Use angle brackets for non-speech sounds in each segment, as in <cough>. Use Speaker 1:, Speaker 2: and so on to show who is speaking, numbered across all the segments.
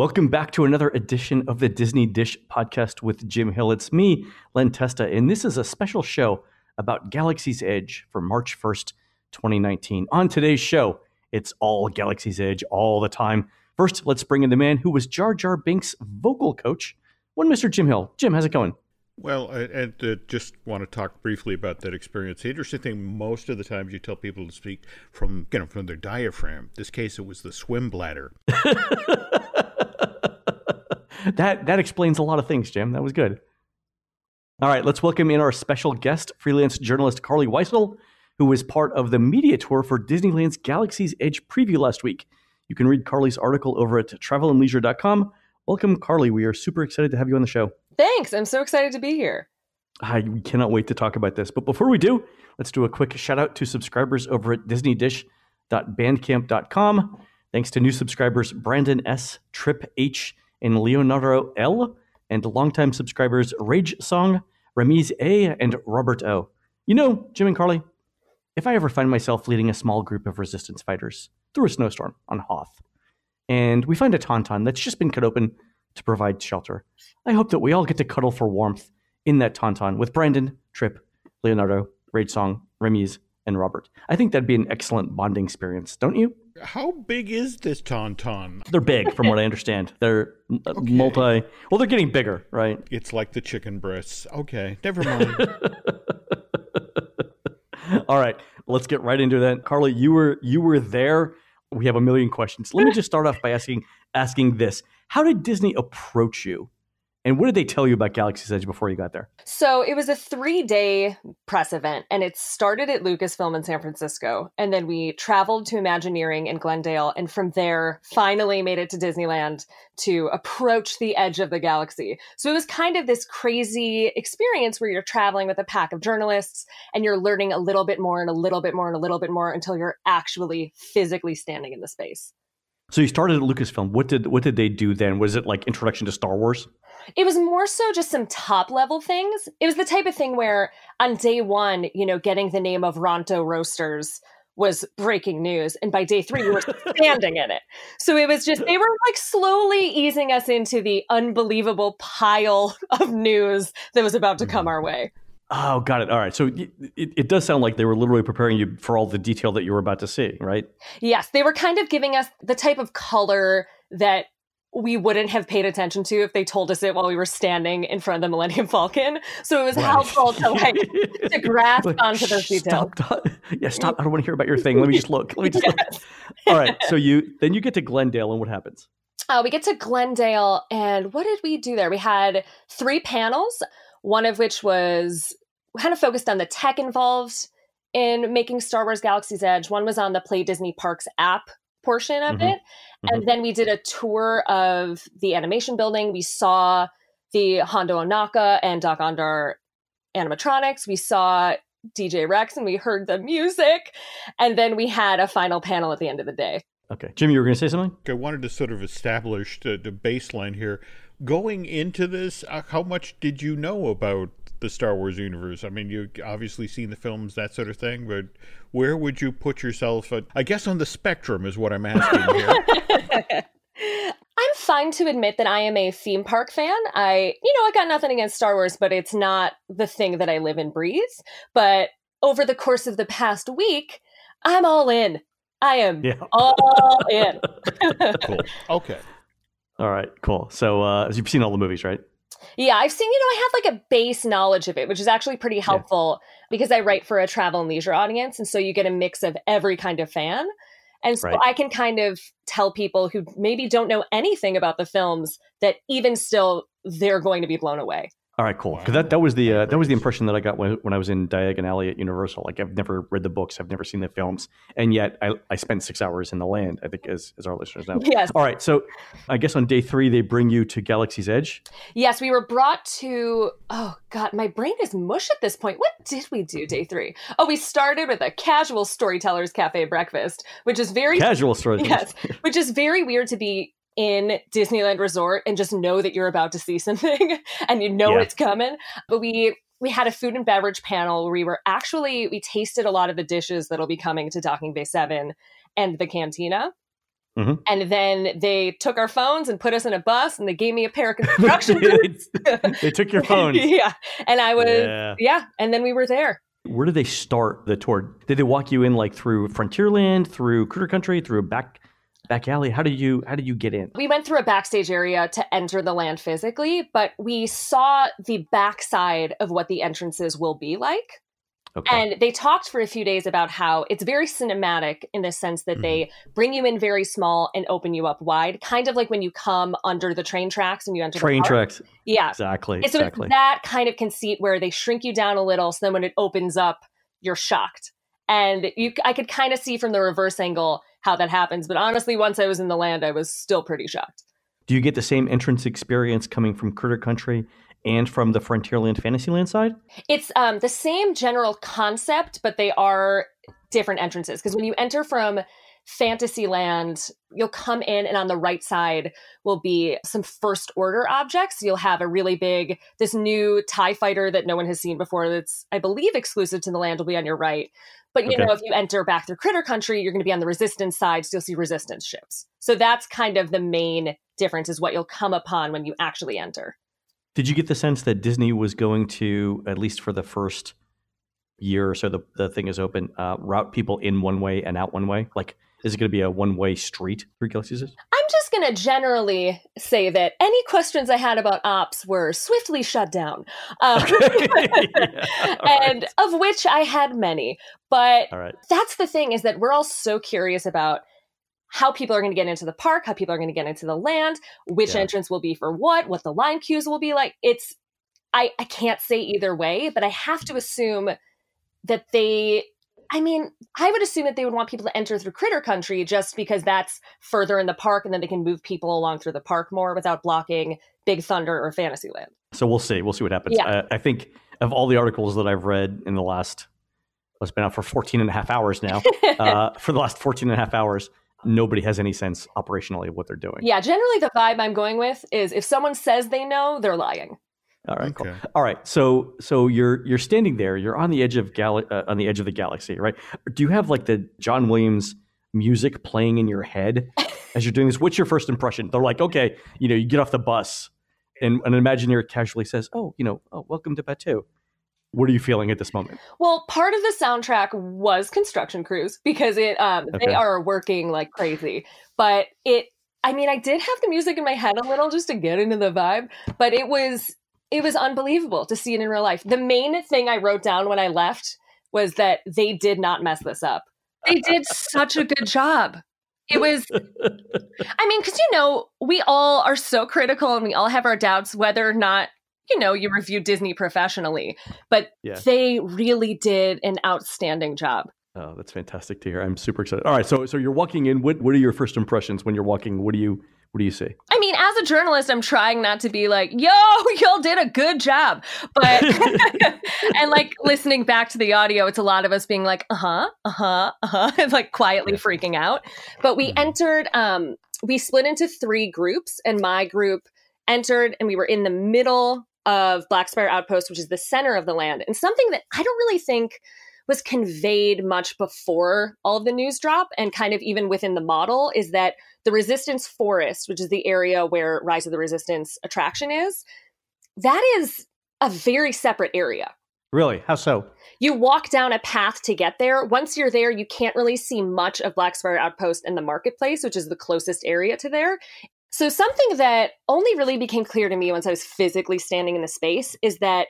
Speaker 1: Welcome back to another edition of the Disney Dish podcast with Jim Hill. It's me, Len Testa, and this is a special show about Galaxy's Edge for March 1st, 2019. On today's show, it's all Galaxy's Edge all the time. First, let's bring in the man who was Jar Jar Binks' vocal coach, one Mr. Jim Hill. Jim, how's it going?
Speaker 2: Well, and uh, just want to talk briefly about that experience. The interesting thing, most of the times you tell people to speak from, you know, from their diaphragm. This case, it was the swim bladder. <laughs>
Speaker 1: that that explains a lot of things, Jim. That was good. All right, let's welcome in our special guest, freelance journalist Carlye Wisel, who was part of the media tour for Disneyland's Galaxy's Edge preview last week. You can read Carlye's article over at travelandleisure.com. Welcome, Carlye. We are super excited to have you on the show.
Speaker 3: Thanks. I'm so excited to be here.
Speaker 1: I cannot wait to talk about this. But before we do, let's do a quick shout out to subscribers over at disneydish.bandcamp.com. Thanks to new subscribers Brandon S., Trip H., and Leonardo L., and longtime subscribers Rage Song, Ramiz A., and Robert O. You know, Jim and Carlye, if I ever find myself leading a small group of resistance fighters through a snowstorm on Hoth, and we find a tauntaun that's just been cut open to provide shelter, I hope that we all get to cuddle for warmth in that tauntaun with Brandon, Trip, Leonardo, Rage Song, Ramiz, and Robert. I think that'd be an excellent bonding experience, don't you?
Speaker 2: How big is this tauntaun?
Speaker 1: They're big, from what I understand. They're uh, okay. multi. Well, they're getting bigger, right?
Speaker 2: It's like the chicken breasts. Okay, never mind. <laughs>
Speaker 1: All right, let's get right into that. Carlye, you were you were there. We have a million questions. Let me just start off by asking asking this: How did Disney approach you and what did they tell you about Galaxy's Edge before you got there?
Speaker 3: So it was a three day press event, and it started at Lucasfilm in San Francisco. And then we traveled to Imagineering in Glendale, and from there, finally made it to Disneyland to approach the edge of the galaxy. So it was kind of this crazy experience where you're traveling with a pack of journalists and you're learning a little bit more and a little bit more and a little bit more until you're actually physically standing in the space.
Speaker 1: So you started at Lucasfilm. What did what did they do then? Was it like introduction to Star Wars?
Speaker 3: It was more so just some top level things. It was the type of thing where on day one, you know, getting the name of Ronto Roasters was breaking news. And by day three, we were <laughs> standing in it. So it was just, they were like slowly easing us into the unbelievable pile <laughs> of news that was about to come mm-hmm. our way.
Speaker 1: Oh, got it. All right. So it, it does sound like they were literally preparing you for all the detail that you were about to see, right?
Speaker 3: Yes. They were kind of giving us the type of color that we wouldn't have paid attention to if they told us it while we were standing in front of the Millennium Falcon. So it was right. helpful to like to <laughs> grasp like, onto those details.
Speaker 1: Stop, yeah, stop. I don't want to hear about your thing. Let me just look. Let me just <laughs> yes. look. All right. So you then you get to Glendale and what happens?
Speaker 3: Uh, we get to Glendale and what did we do there? We had three panels, one of which was kind of focused on the tech involved in making Star Wars Galaxy's Edge. One was on the Play Disney Parks app portion of mm-hmm. it. Mm-hmm. And then we did a tour of the animation building. We saw the Hondo Ohnaka and Dok-Ondar animatronics. We saw DJ Rex and we heard the music. And then we had a final panel at the end of the day.
Speaker 1: Okay. Jim, you were going to say something?
Speaker 2: I wanted to sort of establish the, the baseline here. Going into this, uh, how much did you know about the Star Wars universe? I mean, you obviously seen the films, that sort of thing, but where would you put yourself? At, I guess on the spectrum is what I'm asking here. <laughs>
Speaker 3: I'm fine to admit that I am a theme park fan. I, you know, I got nothing against Star Wars, but it's not the thing that I live and breathe. But over the course of the past week, I'm all in. I am yeah. all <laughs> in. <laughs>
Speaker 2: cool. Okay.
Speaker 1: All right, cool. So uh, you've seen all the movies, right?
Speaker 3: Yeah, I've seen, you know, I have like a base knowledge of it, which is actually pretty helpful yeah. because I write for a travel and leisure audience. And so you get a mix of every kind of fan. And so right. I can kind of tell people who maybe don't know anything about the films that even still they're going to be blown away.
Speaker 1: All right, cool. Because that, that was the uh, that was the impression that I got when, when I was in Diagon Alley at Universal. Like I've never read the books, I've never seen the films, and yet I, I spent six hours in the land. I think as as our listeners know.
Speaker 3: Yes.
Speaker 1: All right. So I guess on day three they bring you to Galaxy's Edge.
Speaker 3: Yes, we were brought to. Oh God, my brain is mush at this point. What did we do day three? Oh, we started with a casual storytellers cafe breakfast, which is very
Speaker 1: casual storytellers.
Speaker 3: Yes, which is very weird to be in Disneyland Resort and just know that you're about to see <laughs> something and you know yeah. it's coming. But we we had a food and beverage panel where we were actually we tasted a lot of the dishes that'll be coming to Docking Bay 7 and the cantina.
Speaker 1: Mhm.
Speaker 3: And then they took our phones and put us in a bus and they gave me a pair of <laughs> construction boots. <laughs>
Speaker 1: they took your phones.
Speaker 3: yeah. And I was,
Speaker 1: Yeah.
Speaker 3: yeah. And then we were there.
Speaker 1: Where did they start the tour? Did they walk you in like through Frontierland, through Critter Country, through a back back alley? How did you how did you get in?
Speaker 3: We went through a backstage area to enter the land physically, but we saw the backside of what the entrances will be like.
Speaker 1: Okay.
Speaker 3: And they talked for a few days about how it's very cinematic in the sense that they mm-hmm. bring you in very small and open you up wide, kind of like when you come under the train tracks and you enter
Speaker 1: Train tracks.
Speaker 3: Yeah.
Speaker 1: Exactly.
Speaker 3: And so
Speaker 1: exactly.
Speaker 3: it's that kind of conceit where they shrink you down a little, so then when it opens up, you're shocked. And you, I could kind of see from the reverse angle how that happens. But honestly, once I was in the land, I was still pretty shocked.
Speaker 1: Do you get the same entrance experience coming from Critter Country and from the Frontierland Fantasyland side?
Speaker 3: It's um, the same general concept, but they are different entrances. Because when you enter from Fantasyland, you'll come in, and on the right side will be some first order objects. You'll have a really big, this new TIE fighter that no one has seen before, that's, I believe, exclusive to the land, will be on your right. But you
Speaker 1: Okay.
Speaker 3: know, if you enter back through Critter Country, you're going to be on the Resistance side, so you'll see Resistance ships. So that's kind of the main difference, is what you'll come upon when you actually enter.
Speaker 1: Did you get the sense that Disney was going to, at least for the first year or so the, the thing is open, uh, route people in one way and out one way? Like, is it going to be a one way street through Galaxy's Edge?
Speaker 3: I'm just going to generally say that any questions I had about ops were swiftly shut down, um, <laughs> <laughs>
Speaker 1: Yeah, <laughs>
Speaker 3: and of which I had many. But
Speaker 1: right.
Speaker 3: that's the thing is that we're all so curious about how people are going to get into the park, how people are going to get into the land, which
Speaker 1: Yeah.
Speaker 3: entrance will be for what, what the line queues will be like. It's I I can't say either way, but I have to assume that they I mean, I would assume that they would want people to enter through Critter Country just because that's further in the park and then they can move people along through the park more without blocking Big Thunder or Fantasyland.
Speaker 1: So we'll see. We'll see what happens.
Speaker 3: Yeah.
Speaker 1: Uh, I think of all the articles that I've read in the last, well, it's been out for 14 and a half hours now. <laughs> uh, for the last 14 and a half hours, nobody has any sense operationally of what they're doing.
Speaker 3: yeah, generally the vibe I'm going with is if someone says they know, they're lying.
Speaker 1: All right, cool.
Speaker 2: Okay.
Speaker 1: All right, so so you're you're standing there. You're on the edge of gal- uh, on the edge of the galaxy, right? Do you have like the John Williams music playing in your head as you're doing this? What's your first impression? They're like, okay, you know, you get off the bus, and an Imagineer casually says, "Oh, you know, oh, welcome to Batuu." What are you feeling at this moment?
Speaker 3: Well, part of the soundtrack was construction crews because it um
Speaker 1: Okay.
Speaker 3: they are working like crazy. But it I mean, I did have the music in my head a little just to get into the vibe, but it was it was unbelievable to see it in real life. The main thing I wrote down when I left was that they did not mess this up. They did such a good job. It was <laughs> I mean, because you know, we all are so critical and we all have our doubts whether or not, you know, you review Disney professionally. But
Speaker 1: Yeah.
Speaker 3: they really did an outstanding job.
Speaker 1: Oh, that's fantastic to hear. I'm super excited. All right, so so you're walking in. What what are your first impressions when you're walking? What do you what do you say?
Speaker 3: I mean, as a journalist, I'm trying not to be like, yo, <laughs> y'all did a good job. But, <laughs> and like listening back to the audio, it's a lot of us being like, uh huh, uh huh, uh huh, <laughs> and like quietly
Speaker 1: Yeah.
Speaker 3: freaking out. But we
Speaker 1: Mhm.
Speaker 3: entered, um, we split into three groups, and my group entered, and we were in the middle of Black Spire Outpost, which is the center of the land. And something that I don't really think was conveyed much before all of the news drop, and kind of even within the model, is that the Resistance Forest, which is the area where Rise of the Resistance attraction is, that is a very separate area.
Speaker 1: Really? How so?
Speaker 3: You walk down a path to get there. Once you're there, you can't really see much of Black Spire Outpost and the marketplace, which is the closest area to there. So, something that only really became clear to me once I was physically standing in the space is that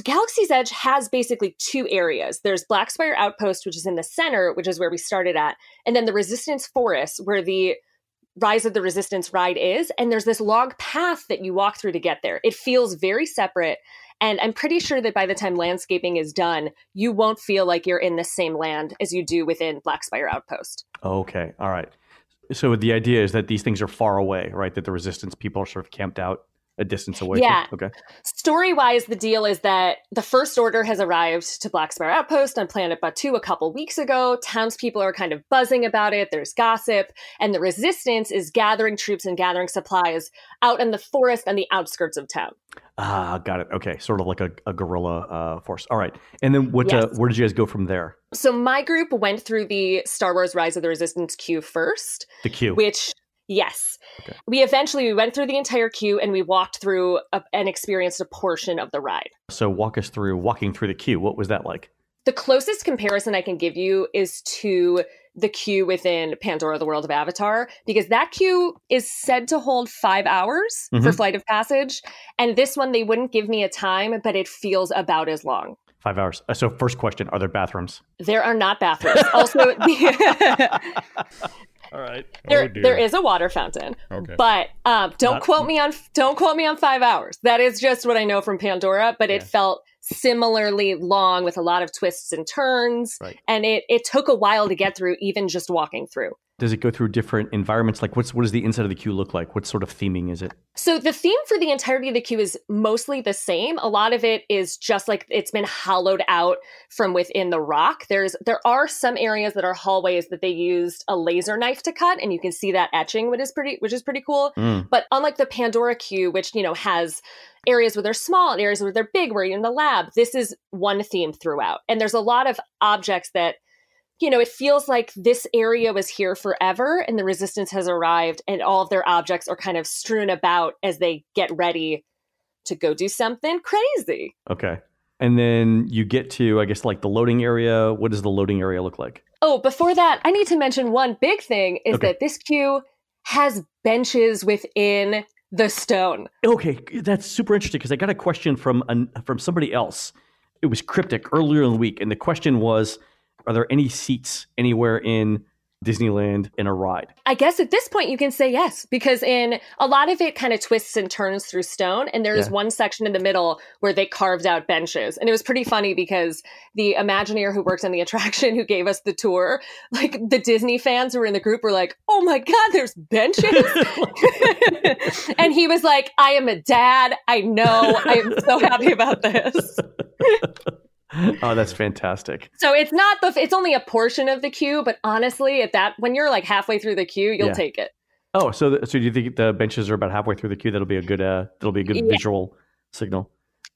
Speaker 3: Galaxy's Edge has basically two areas. There's Black Spire Outpost, which is in the center, which is where we started at, and then the Resistance Forest, where the Rise of the Resistance ride is. And there's this log path that you walk through to get there. It feels very separate. And I'm pretty sure that by the time landscaping is done, you won't feel like you're in the same land as you do within Black Spire Outpost.
Speaker 1: Okay. All right. So the idea is that these things are far away, right? That the resistance people are sort of camped out a distance away.
Speaker 3: Yeah.
Speaker 1: Okay.
Speaker 3: Story wise, the deal is that the First Order has arrived to Black Spire Outpost on planet Batuu a couple weeks ago. Townspeople are kind of buzzing about it. There's gossip. And the Resistance is gathering troops and gathering supplies out in the forest and the outskirts of town.
Speaker 1: Ah, got it. Okay. Sort of like a, a guerrilla uh, force. All right. And then what? Uh, where did you guys go from there?
Speaker 3: So my group went through the Star Wars Rise of the Resistance queue first.
Speaker 1: The queue.
Speaker 3: which yes
Speaker 1: Okay.
Speaker 3: we eventually we went through the entire queue and we walked through a, and experienced a portion of the ride
Speaker 1: So walk us through walking through the queue. What was that like?
Speaker 3: the closest comparison i can give you is to the queue within pandora the world of avatar because that queue is said to hold five hours for
Speaker 1: Mhm.
Speaker 3: flight of passage and this one they wouldn't give me a time but it feels about as long
Speaker 1: Five hours. Uh, So first question: Are there bathrooms?
Speaker 3: there are not bathrooms also <laughs> the,
Speaker 1: All right.
Speaker 3: there,
Speaker 2: Oh, dear.
Speaker 3: there is a water fountain
Speaker 2: Okay.
Speaker 3: But um, don't
Speaker 1: Not-
Speaker 3: quote me on don't quote me on five hours. That is just what I know from Pandora. But it felt similarly long with a lot of twists and turns,
Speaker 1: Right.
Speaker 3: and it it took a while to get through, even just walking through.
Speaker 1: Does it go through different environments? Like, what's what does the inside of the queue look like? What sort of theming is it?
Speaker 3: So the theme for the entirety of the queue is mostly the same. A lot of it is just like it's been hollowed out from within the rock. There's there are some areas that are hallways that they used a laser knife to cut, and you can see that etching, which is pretty which is pretty cool.
Speaker 1: Mm.
Speaker 3: But unlike the Pandora queue, which you know has areas where they're small and areas where they're big, where you're in the lab, this is one theme throughout. And there's a lot of objects that, you know, it feels like this area was here forever and the resistance has arrived and all of their objects are kind of strewn about as they get ready to go do something crazy.
Speaker 1: Okay. And then you get to, I guess, like the loading area. What does the loading area look like?
Speaker 3: Oh, before that, I need to mention one big thing is
Speaker 1: Okay.
Speaker 3: that this queue has benches within the stone.
Speaker 1: Okay, that's super interesting because I got a question from an, from somebody else. It was cryptic earlier in the week, and the question was, "Are there any seats anywhere in Disneyland in a ride?"
Speaker 3: I guess at this point you can say yes, because in a lot of it kind of twists and turns through stone. And there's
Speaker 1: Yeah.
Speaker 3: one section in the middle where they carved out benches. And it was pretty funny because the Imagineer who worked on the <laughs> attraction who gave us the tour, like the Disney fans who were in the group were like, oh my God, there's benches. <laughs> <laughs> and he was like, I am a dad. I know. I am so happy about this. <laughs>
Speaker 1: oh, that's fantastic.
Speaker 3: So it's not the, it's only a portion of the queue, but honestly, at that, when you're like halfway through the queue, you'll
Speaker 1: Yeah.
Speaker 3: take it.
Speaker 1: Oh, so th- so do you think the benches are about halfway through the queue? That'll be a good uh, that'll be a good
Speaker 3: Yeah.
Speaker 1: visual signal.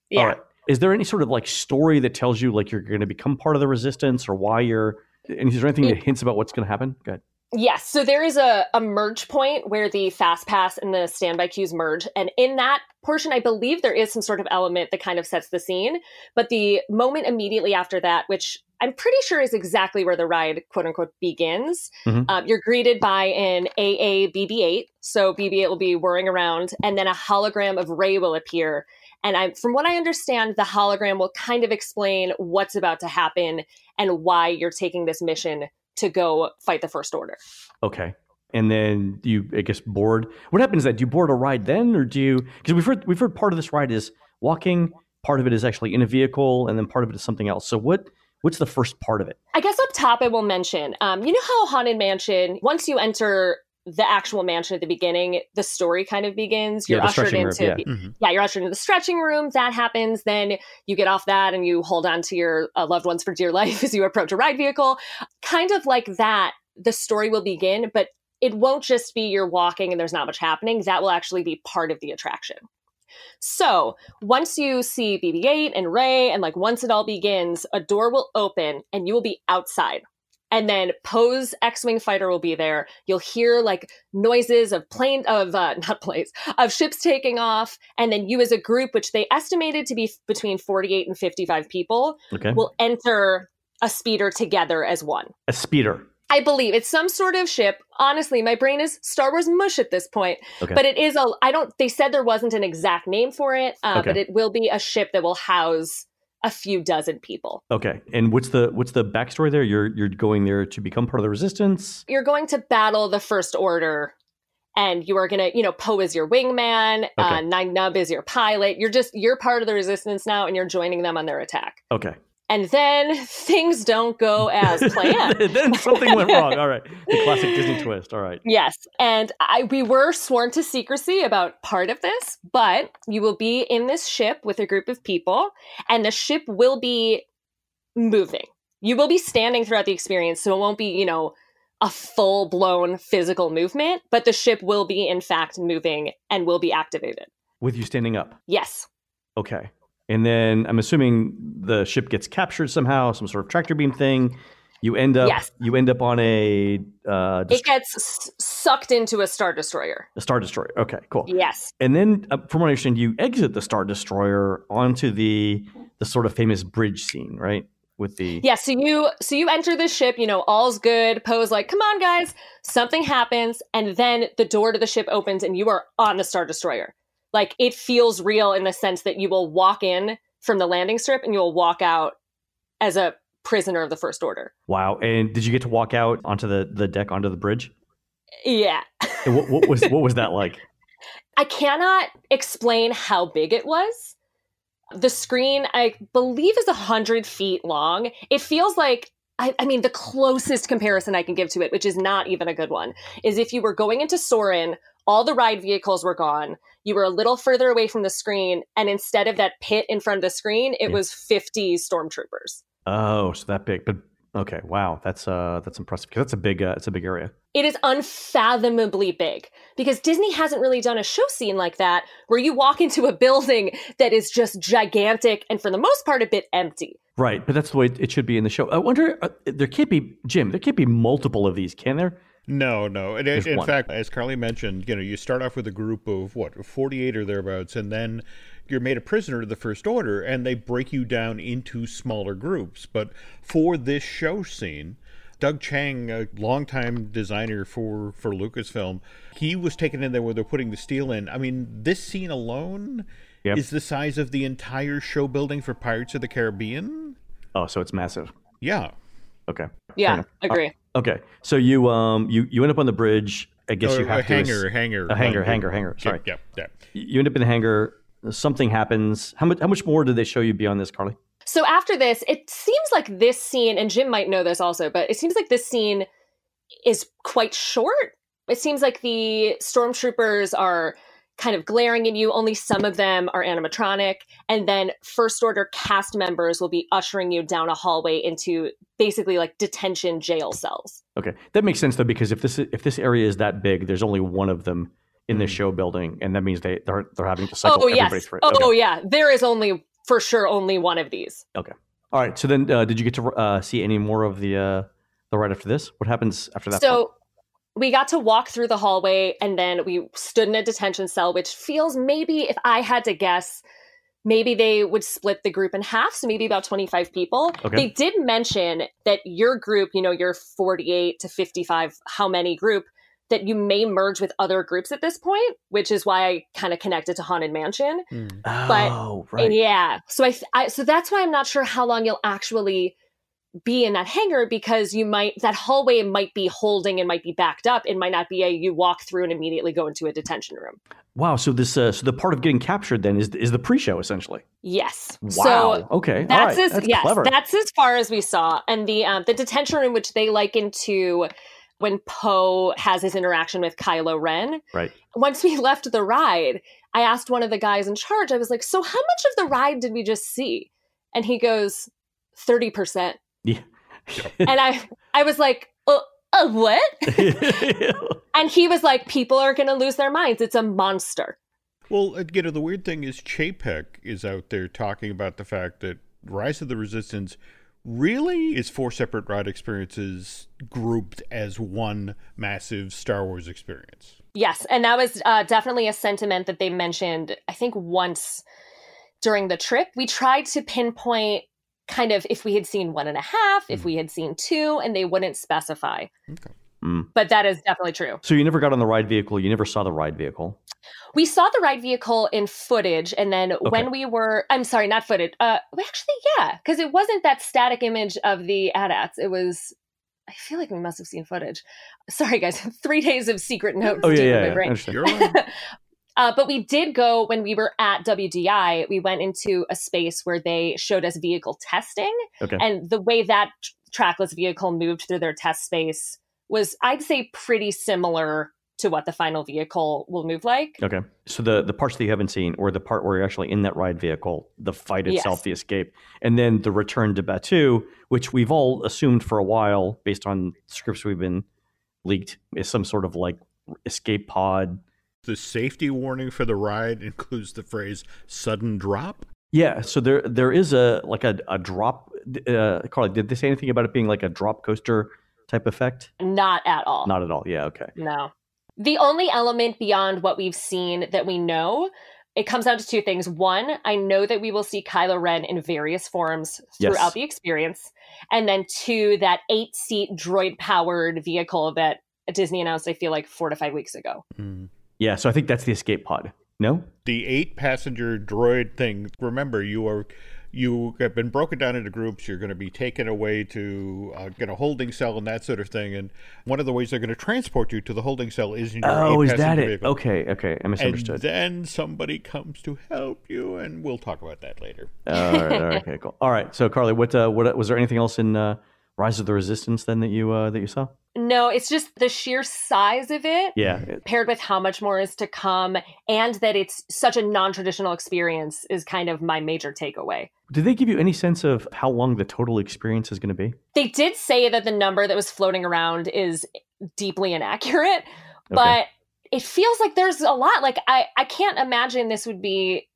Speaker 3: Yeah.
Speaker 1: All right. Is there any sort of like story that tells you like you're going to become part of the resistance or why you're? And is there anything that hints about what's going to happen? Good.
Speaker 3: Yes. So there is a, a merge point where the fast pass and the standby queues merge. And in that portion, I believe there is some sort of element that kind of sets the scene. But the moment immediately after that, which I'm pretty sure is exactly where the ride, quote unquote, begins,
Speaker 1: Mhm.
Speaker 3: um, you're greeted by an AA BB 8. So BB 8 will be whirring around, and then a hologram of Rey will appear. And I, from what I understand, the hologram will kind of explain what's about to happen and why you're taking this mission to go fight the First Order.
Speaker 1: Okay. And then you, I guess, board. What happens then? Do you board a ride then, or do you? Because we've heard we've heard part of this ride is walking, part of it is actually in a vehicle, and then part of it is something else. So what what's the first part of it?
Speaker 3: I guess up top, I will mention, um, you know how Haunted Mansion, once you enter the actual mansion at the beginning, the story kind of begins. You're
Speaker 1: Yeah,
Speaker 3: ushered
Speaker 1: stretching room,
Speaker 3: into
Speaker 1: yeah.
Speaker 2: Mhm.
Speaker 3: yeah, you're ushered into the stretching room. That happens. Then you get off that and you hold on to your uh, loved ones for dear <laughs> life as you approach a ride vehicle. Kind of like that, the story will begin, but it won't just be you're walking and there's not much happening. That will actually be part of the attraction. So once you see BB 8 and Rey, and like once it all begins, a door will open and you will be outside. And then Poe's X-wing fighter will be there. You'll hear like noises of plane of uh, <laughs> not planes of ships taking off, and then you as a group, which they estimated to be f- between forty-eight and fifty-five people,
Speaker 1: Okay.
Speaker 3: will enter a speeder together as one.
Speaker 1: a speeder.
Speaker 3: I believe it's some sort of ship. Honestly, my brain is Star Wars mush at this point.
Speaker 1: Okay.
Speaker 3: But it is a. I don't. They said there wasn't an exact name for it, uh,
Speaker 1: Okay.
Speaker 3: but it will be a ship that will house a few dozen people.
Speaker 1: Okay. And what's the what's the backstory there? You're you're going there to become part of the resistance.
Speaker 3: You're going to battle the First Order, and you are gonna. You know, Poe is your wingman. Uh, Nien Nunb is your pilot. You're just you're part of the Resistance now, and you're joining them on their attack.
Speaker 1: Okay.
Speaker 3: And then <laughs> things don't go as <laughs> planned.
Speaker 1: then something went wrong. All right. The <laughs> classic Disney twist. All right.
Speaker 3: Yes. And I, we were sworn to secrecy about part of this, but you will be in this ship with a group of people, and the ship will be moving. You will be standing throughout the experience, so it won't be, you know, a full blown physical movement, but the ship will be, in fact, moving and will be activated.
Speaker 1: With you standing up.
Speaker 3: Yes.
Speaker 1: Okay. And then I'm assuming the ship gets captured somehow, some sort of tractor beam thing. You end up
Speaker 3: Yes.
Speaker 1: you end up on a uh,
Speaker 3: It gets s- sucked into a Star Destroyer.
Speaker 1: a star destroyer. Okay, cool.
Speaker 3: Yes.
Speaker 1: And then, uh, from what I understand, you exit the star destroyer onto the the sort of famous bridge scene, right? With the
Speaker 3: Yeah, so you so you enter the ship, you know, all's good. Poe's like, come on, guys, something happens, and then the door to the ship opens and you are on the Star Destroyer. Like it feels real in the sense that you will walk in from the landing strip and you will walk out as a prisoner of the First Order.
Speaker 1: wow. And did you get to walk out onto the the deck onto the bridge?
Speaker 3: Yeah.
Speaker 1: What, what was what was that like? <laughs>
Speaker 3: I cannot explain how big it was. The screen, I believe, is 100 feet long. It feels like, I, I mean, the closest comparison I can give to it, which is not even a good one, is if you were going into Soarin', all the ride vehicles were gone. You were a little further away from the screen, and instead of that pit in front of the screen, it
Speaker 1: Yeah.
Speaker 3: was 50 stormtroopers.
Speaker 1: Oh, so that big. But okay, wow, that's uh that's impressive because that's a big uh, it's a big area.
Speaker 3: It is unfathomably big because Disney hasn't really done a show scene like that where you walk into a building that is just gigantic and for the most part a bit empty.
Speaker 1: Right, but that's the way it should be in the show. I wonder, uh, there can't be Jim. There can't be multiple of these, can there?
Speaker 2: No, no. And in
Speaker 1: one.
Speaker 2: fact, as Carlye mentioned, you know, you start off with a group of what, 48 or thereabouts, and then you're made a prisoner to the First Order, and they break you down into smaller groups. But for this show scene, Doug Chiang, a longtime designer for for Lucasfilm, he was taken in there where they're putting the steel in. I mean, this scene alone
Speaker 1: Yep.
Speaker 2: is the size of the entire show building for Pirates of the Caribbean.
Speaker 1: Oh, so it's massive.
Speaker 2: Yeah.
Speaker 1: Okay.
Speaker 3: Yeah,
Speaker 1: enough.
Speaker 3: Uh, agree.
Speaker 1: Okay. So you um you you end up on the bridge. I guess
Speaker 2: Or
Speaker 1: you have
Speaker 2: a
Speaker 1: to
Speaker 2: hangar, hangar,
Speaker 1: a hangar,
Speaker 2: like-
Speaker 1: hangar, hangar. Sorry.
Speaker 2: Yeah, yeah.
Speaker 1: You end up in the hangar. Something happens. How much? How much more did they show you beyond this, Carlye?
Speaker 3: So after this, it seems like this scene, and Jim might know this also, but it seems like this scene is quite short. It seems like the stormtroopers are kind of glaring at you. Only some of them are animatronic. And then First Order cast members will be ushering you down a hallway into basically like detention jail cells.
Speaker 1: Okay, that makes sense though because if this if this area is that big, there's only one of them in the
Speaker 2: Mhm.
Speaker 1: show building, and that means they they're they're having to cycle
Speaker 3: oh,
Speaker 1: everybody
Speaker 3: yes.
Speaker 1: through.
Speaker 3: Oh,
Speaker 1: Okay.
Speaker 3: yeah. There is only, for sure, only one of these. Okay.
Speaker 1: All right. So then, uh, did you get to uh, see any more of the uh, the right after this? What happens after that?
Speaker 3: So we got to walk through the hallway and then we stood in a detention cell, which feels maybe, if I had to guess, maybe they would split the group in half. So maybe about 25 people.
Speaker 1: Okay.
Speaker 3: They did mention that your group, you know, your 48 to 55, how many group, that you may merge with other groups at this point, which is why I kind of connected to Haunted Mansion.
Speaker 2: Mm.
Speaker 3: but-
Speaker 1: oh, right.
Speaker 3: Yeah. So I, I so that's why I'm not sure how long you'll actually be in that hangar because you might that hallway might be holding and might be backed up. It might not be a you walk through and immediately go into a detention room.
Speaker 1: Wow. So this uh, so the part of getting captured then is is the pre-show essentially.
Speaker 3: Yes.
Speaker 1: Wow.
Speaker 3: So
Speaker 1: okay.
Speaker 3: That's
Speaker 1: right.
Speaker 3: as
Speaker 1: That's
Speaker 3: yes,
Speaker 1: clever.
Speaker 3: that's as far as we saw. And the um, the detention room, which they liken to when Poe has his interaction with Kylo Ren.
Speaker 1: Right.
Speaker 3: Once we left the ride, I asked one of the guys in charge. I was like, "So how much of the ride did we just see?" And he goes, 30 percent."
Speaker 1: Yeah. <laughs>
Speaker 3: And I I was like, "Uh, uh what?" <laughs> And he was like, "People are going to lose their minds. It's a monster."
Speaker 2: Well, uh, you know, the weird thing is Chapek is out there talking about the fact that Rise of the Resistance really is four separate ride experiences grouped as one massive Star Wars experience.
Speaker 3: Yes, and that was uh, definitely a sentiment that they mentioned. I think once during the trip, we tried to pinpoint kind of if we had seen one and a half, if
Speaker 2: Mhm.
Speaker 3: we had seen two, and they wouldn't specify.
Speaker 2: Okay.
Speaker 1: Mm.
Speaker 3: But that is definitely true.
Speaker 1: So you never got on the ride vehicle. You never saw the ride vehicle.
Speaker 3: We saw the ride vehicle in footage, and then when we were, I'm sorry, not footage. Uh, well, actually, yeah, because it wasn't that static image of the AT-ATs. It was. I feel like we must have seen footage. Sorry, guys. <laughs> Three days of secret notes.
Speaker 1: Oh yeah, yeah.
Speaker 3: my
Speaker 1: yeah.
Speaker 3: brain.
Speaker 2: You're right. <laughs>
Speaker 3: Uh, but we did go when we were at WDI, we went into a space where they showed us vehicle testing.
Speaker 1: Okay.
Speaker 3: And the way that tr- trackless vehicle moved through their test space was, I'd say, pretty similar to what the final vehicle will move like.
Speaker 1: Okay. So the the parts that you haven't seen, or the part where you're actually in that ride vehicle, the fight itself,
Speaker 3: Yes.
Speaker 1: the escape, and then the return to Batuu, which we've all assumed for a while, based on scripts we've been leaked, is some sort of like escape pod.
Speaker 2: The safety warning for the ride includes the phrase "sudden drop."
Speaker 1: Yeah. So there there is a like a, a drop. Uh, Carlye, did they say anything about it being like a drop coaster type effect?
Speaker 3: Not at all.
Speaker 1: Not at all. Yeah. Okay.
Speaker 3: No. The only element beyond what we've seen that we know, it comes down to two things. One, I know that we will see Kylo Ren in various forms
Speaker 1: Yes.
Speaker 3: throughout the experience. And then two, that eight seat droid powered vehicle that Disney announced, I feel like four to five weeks ago.
Speaker 2: Mm.
Speaker 1: Yeah. So I think that's the escape pod. No.
Speaker 2: The eight-passenger droid thing. Remember, you are you have been broken down into groups. You're going to be taken away to uh, get a holding cell and that sort of thing. And one of the ways they're going to transport you to the holding cell is in your
Speaker 1: Oh, is that it?
Speaker 2: vehicle.
Speaker 1: Okay. Okay. I
Speaker 2: And
Speaker 1: misunderstood.
Speaker 2: then somebody comes to help you, and we'll talk about that later.
Speaker 1: all right, all right, okay, cool. All right, so Carly, what uh, what was there anything else in uh, Rise of the Resistance then that you uh, that you saw?
Speaker 3: No, it's just the sheer size of it.
Speaker 1: Yeah,
Speaker 3: Paired with how much more is to come, and that it's such a non traditional experience, is kind of my major takeaway.
Speaker 1: did they give you any sense of how long the total experience is going to be?
Speaker 3: They did say that the number that was floating around is deeply inaccurate,
Speaker 1: Okay.
Speaker 3: but it feels like there's a lot. Like I, I can't imagine this would be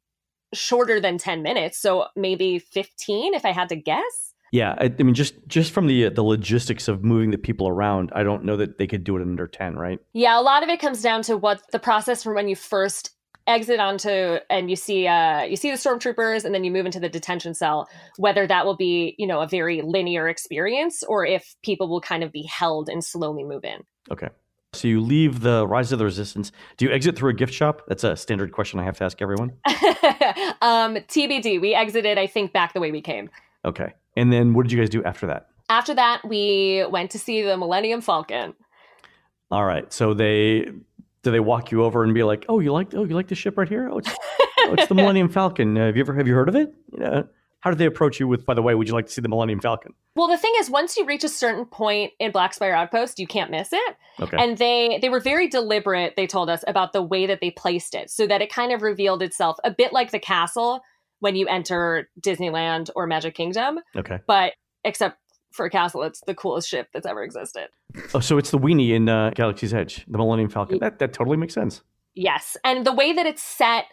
Speaker 3: shorter than 10 minutes. So maybe 15 if I had to guess.
Speaker 1: Yeah, I, I mean, just just from the uh, the logistics of moving the people around, I don't know that they could do it under ten, right?
Speaker 3: Yeah, a lot of it comes down to what the process from when you first exit onto and you see uh you see the stormtroopers and then you move into the detention cell whether that will be you know a very linear experience or if people will kind of be held and slowly move in
Speaker 1: Okay. So you leave the Rise of the Resistance. Do you exit through a gift shop? That's a standard question I have to ask everyone. <laughs>
Speaker 3: um tbd we exited i think back the way we came
Speaker 1: Okay. And then what did you guys do after that?
Speaker 3: after that we went to see the millennium falcon
Speaker 1: All right. So they do they walk you over and be like, "Oh, you like oh you like the ship right here? Oh, it's oh, it's the <laughs> Millennium Falcon. Uh, have you ever have you heard of it? You know, how did they approach you with? By the way, would you like to see the Millennium Falcon?
Speaker 3: well the thing is once you reach a certain point in black spire outpost you can't miss it
Speaker 1: Okay.
Speaker 3: and they they were very deliberate they told us about the way that they placed it so that it kind of revealed itself a bit like the castle when you enter disneyland or magic kingdom.
Speaker 1: Okay.
Speaker 3: but except for a castle it's the coolest ship that's ever existed.
Speaker 1: Oh, so it's the weenie in uh, Galaxy's Edge, the Millennium Falcon. That that totally makes sense.
Speaker 3: yes and the way that it's set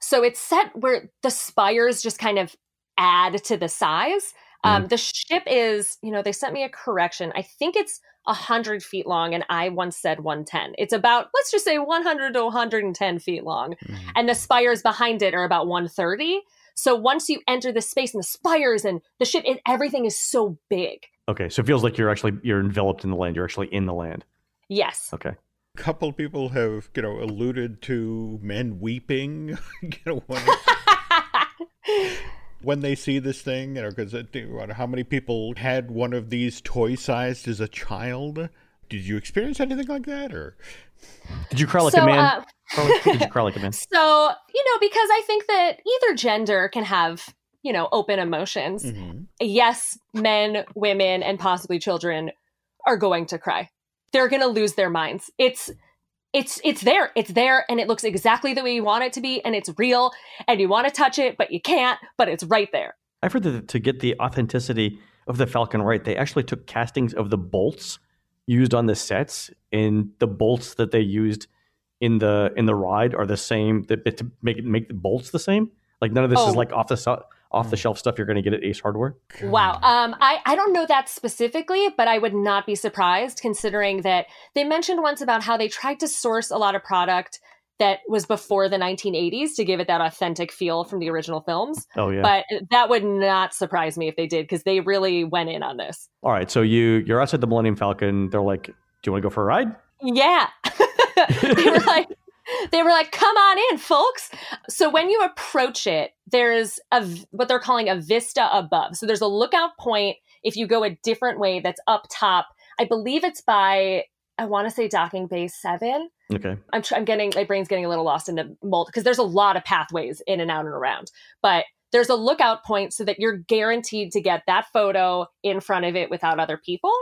Speaker 3: so it's set where the spires just kind of add to the size. Um, the ship is you know they sent me a correction. I think it's 100 feet long and i once said 110 it's about let's just say 100 to 110 feet long. And the spires behind it are about 130 so once you enter the space and the spires and the ship it, everything is so big
Speaker 1: Okay, so it feels like you're actually you're enveloped in the land. You're actually in the land.
Speaker 3: yes
Speaker 1: Okay.
Speaker 2: A couple people have you know alluded to men weeping <laughs> you know when, <laughs> when they see this thing you know because how many people had one of these toy sized as a child did you experience anything like that or
Speaker 1: Did you cry like
Speaker 3: so
Speaker 1: a man?
Speaker 3: uh,
Speaker 1: Carlye? Did you cry like a man? <laughs>
Speaker 3: so you know because i think that either gender can have you know open emotions
Speaker 2: Mhm.
Speaker 3: yes men women and possibly children are going to cry they're going to lose their minds it's it's it's there it's there and it looks exactly the way you want it to be and it's real and you want to touch it but you can't but it's right there
Speaker 1: I've heard that to get the authenticity of the Falcon right, they actually took castings of the bolts used on the sets, and the bolts that they used in the in the ride are the same. That that to make it make the bolts the same. Like none of this is
Speaker 3: Oh.
Speaker 1: like off the so- off the shelf stuff you're going to get at Ace Hardware.
Speaker 3: Wow. Um, I, I don't know that specifically, but I would not be surprised considering that they mentioned once about how they tried to source a lot of product that was before the 1980s to give it that authentic feel from the original films.
Speaker 1: Oh yeah.
Speaker 3: But that would not surprise me if they did because they really went in on this.
Speaker 1: All right. So you you're outside the Millennium Falcon. They're like, "Do you want to go for a ride?"
Speaker 3: Yeah. <laughs> <laughs> they were <laughs> like they were like, "Come on in, folks." So when you approach it, there's a what they're calling a vista above. So there's a lookout point if you go a different way that's up top. I believe it's by I want to say docking bay 7.
Speaker 1: Okay.
Speaker 3: I'm, tr- I'm getting my brain's getting a little lost in the mold because there's a lot of pathways in and out and around, but there's a lookout point so that you're guaranteed to get that photo in front of it without other people.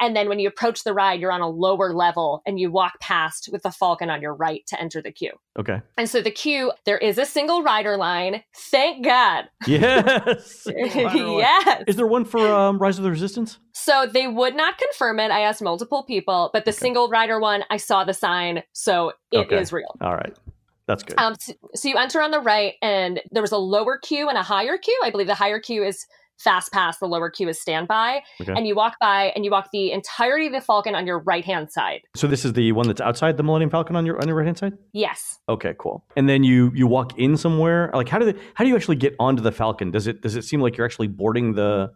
Speaker 3: And then when you approach the ride, you're on a lower level and you walk past with the falcon on your right to enter the queue.
Speaker 1: Okay.
Speaker 3: And so the queue, there is a single rider line. Thank God.
Speaker 1: Yes. <laughs>
Speaker 3: yes.
Speaker 1: Is there one for um, Rise of the Resistance?
Speaker 3: So they would not confirm it. I asked multiple people, but the
Speaker 1: Okay.
Speaker 3: single rider one, I saw the sign, so it is
Speaker 1: Okay.
Speaker 3: real.
Speaker 1: All right. That's good.
Speaker 3: Um, so, so you enter on the right, and there was a lower queue and a higher queue. I believe the higher queue is fast pass, the lower queue is standby.
Speaker 1: Okay.
Speaker 3: And you walk by, and you walk the entirety of the Falcon on your right hand side.
Speaker 1: so this is the one that's outside the Millennium Falcon on your on your right hand side.
Speaker 3: Yes.
Speaker 1: Okay, cool. And then you you walk in somewhere. Like how do they, how do you actually get onto the Falcon? Does it does it seem like you're actually boarding the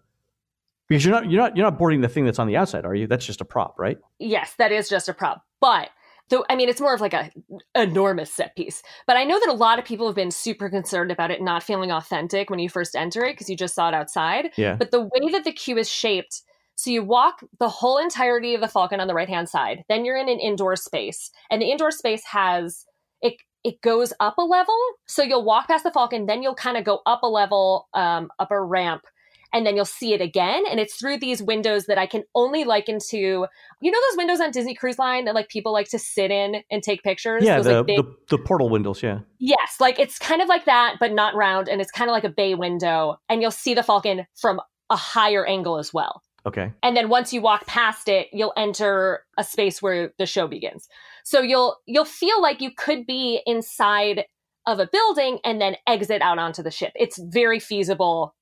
Speaker 1: because you're not you're not you're not boarding the thing that's on the outside, are you? That's just a prop, right?
Speaker 3: Yes, that is just a prop. But though I mean it's more of like a enormous set piece. But I know that a lot of people have been super concerned about it not feeling authentic when you first enter it because you just saw it outside.
Speaker 1: Yeah.
Speaker 3: But the way that the queue is shaped, so you walk the whole entirety of the Falcon on the right hand side, then you're in an indoor space, and the indoor space has it. It goes up a level, so you'll walk past the Falcon, then you'll kind of go up a level, um, up a ramp, and then you'll see it again. And it's through these windows that I can only liken to, you know, those windows on Disney Cruise Line that like people like to sit in and take pictures.
Speaker 1: yeah,
Speaker 3: Those,
Speaker 1: the,
Speaker 3: like, big-
Speaker 1: the the portal windows. Yeah.
Speaker 3: Yes, like it's kind of like that, but not round, and it's kind of like a bay window, and you'll see the Falcon from a higher angle as well.
Speaker 1: Okay.
Speaker 3: And then once you walk past it, you'll enter a space where the show begins. So you'll you'll feel like you could be inside of a building and then exit out onto the ship. It's very feasible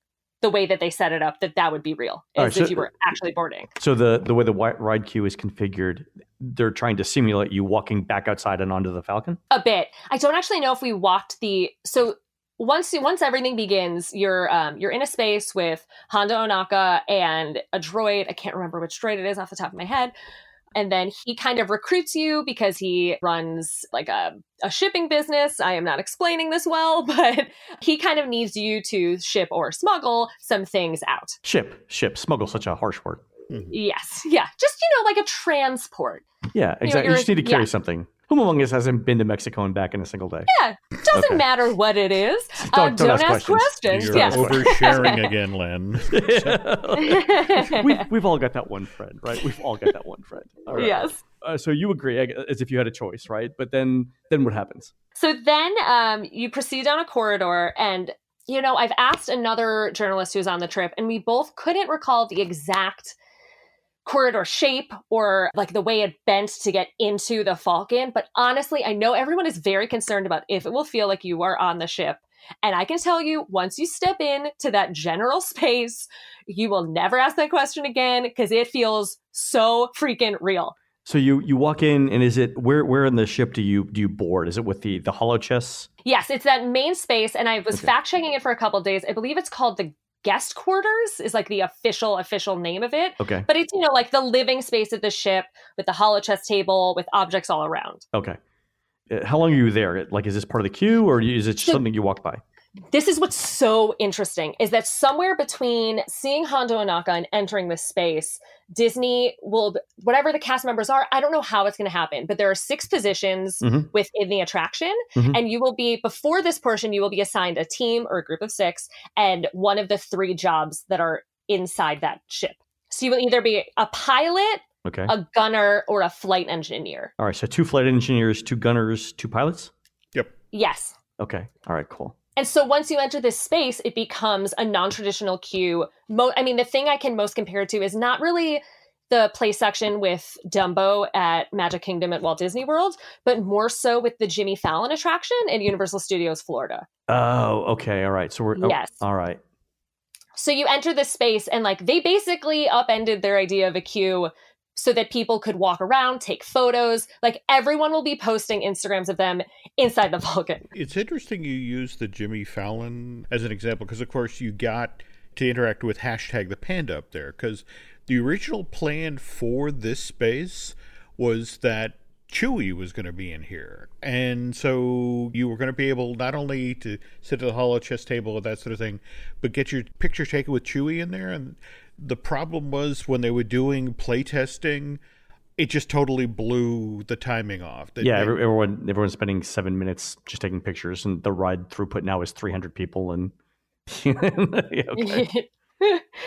Speaker 3: the way that they set it up that that would be real as
Speaker 1: right,
Speaker 3: if you were actually boarding.
Speaker 1: So the the way the ride queue is configured, they're trying to simulate you walking back outside and onto the Falcon.
Speaker 3: a bit. I don't actually know if we walked the so once once everything begins, you're um, you're in a space with Hondo Ohnaka and a droid. I can't remember which droid it is off the top of my head. And then he kind of recruits you because he runs like a, a shipping business. I am not explaining this well, <laughs> but he kind of needs you to ship or smuggle some things out.
Speaker 1: Ship, ship, smuggle, such a harsh word. Mm-hmm.
Speaker 3: Yes. Yeah. Just, you know, like a transport.
Speaker 1: Yeah, exactly. You,
Speaker 3: you're-
Speaker 1: just need to carry
Speaker 3: yeah.
Speaker 1: something. Whom among us hasn't been to Mexico and back in a single day?
Speaker 3: Yeah. Doesn't
Speaker 1: Okay.
Speaker 3: matter what it is. <laughs>
Speaker 1: Don't-
Speaker 3: uh,
Speaker 1: don't ask
Speaker 3: ask
Speaker 1: questions.
Speaker 3: questions.
Speaker 2: You're
Speaker 3: Yes.
Speaker 2: oversharing <laughs> again, Len. <laughs>
Speaker 1: we, we've all got that one friend, right? We've all got that one friend. All right.
Speaker 3: yes.
Speaker 1: Uh, so you agree, as if you had a choice, right? But then, then what happens?
Speaker 3: So then um, you proceed down a corridor, and you know I've asked another journalist who's on the trip, and we both couldn't recall the exact corridor shape or like the way it bent to get into the Falcon. But honestly, I know everyone is very concerned about if it will feel like you are on the ship. And I can tell you, once you step in to that general <laughs> space, you will never ask that question again because it feels so freaking real.
Speaker 1: So you you walk in, and is it where where in the ship do you do you board? Is it with the the holochess?
Speaker 3: Yes, it's that main space, and I was
Speaker 1: Okay.
Speaker 3: fact checking it for a couple of days. I believe it's called the guest quarters, is like the official official name of it.
Speaker 1: Okay,
Speaker 3: But it's you know like the living space of the ship with the holochess table with objects all around.
Speaker 1: okay. Uh, How long are you there? Like, is this part of the queue, or is it just
Speaker 3: So-
Speaker 1: something you walk by?
Speaker 3: This is what's so interesting is that somewhere between seeing Hondo Ohnaka and entering this space, Disney will whatever the cast members are. I don't know how it's going to happen, but there are six positions
Speaker 1: Mhm.
Speaker 3: within the attraction,
Speaker 1: Mhm.
Speaker 3: and you will be before this portion. You will be assigned a team or a group of six, and one of the three jobs that are inside that ship. So you will either be a pilot,
Speaker 1: Okay.
Speaker 3: a gunner, or a flight engineer.
Speaker 1: All right. So two flight engineers, two gunners, two pilots.
Speaker 2: Yep.
Speaker 3: Yes.
Speaker 1: Okay. All right. Cool.
Speaker 3: And so once you enter this space, it becomes a non-traditional queue. Mo- I mean, the thing I can most compare it to is not really the play section with Dumbo at Magic Kingdom at Walt Disney World, but more so with the Jimmy Fallon attraction at Universal Studios Florida.
Speaker 1: Oh. Okay. All right. So we're oh,
Speaker 3: Yes.
Speaker 1: all right.
Speaker 3: So you enter this space and like they basically upended their idea of a queue so that people could walk around, take photos. Like everyone will be posting Instagrams of them inside the <laughs> Falcon.
Speaker 2: It's interesting you use the Jimmy Fallon as an example because, of course, you got to interact with hashtag the panda up there because the original plan for this space was that Chewie was going to be in here. And so you were going to be able not only to sit at the holochess table and that sort of thing, but get your picture taken with Chewie in there. And the problem was when they were doing playtesting, it just totally blew the timing off. That
Speaker 1: yeah,
Speaker 2: they-
Speaker 1: everyone everyone's spending seven minutes just taking pictures, and the ride throughput now is 300 people. And <laughs> <laughs>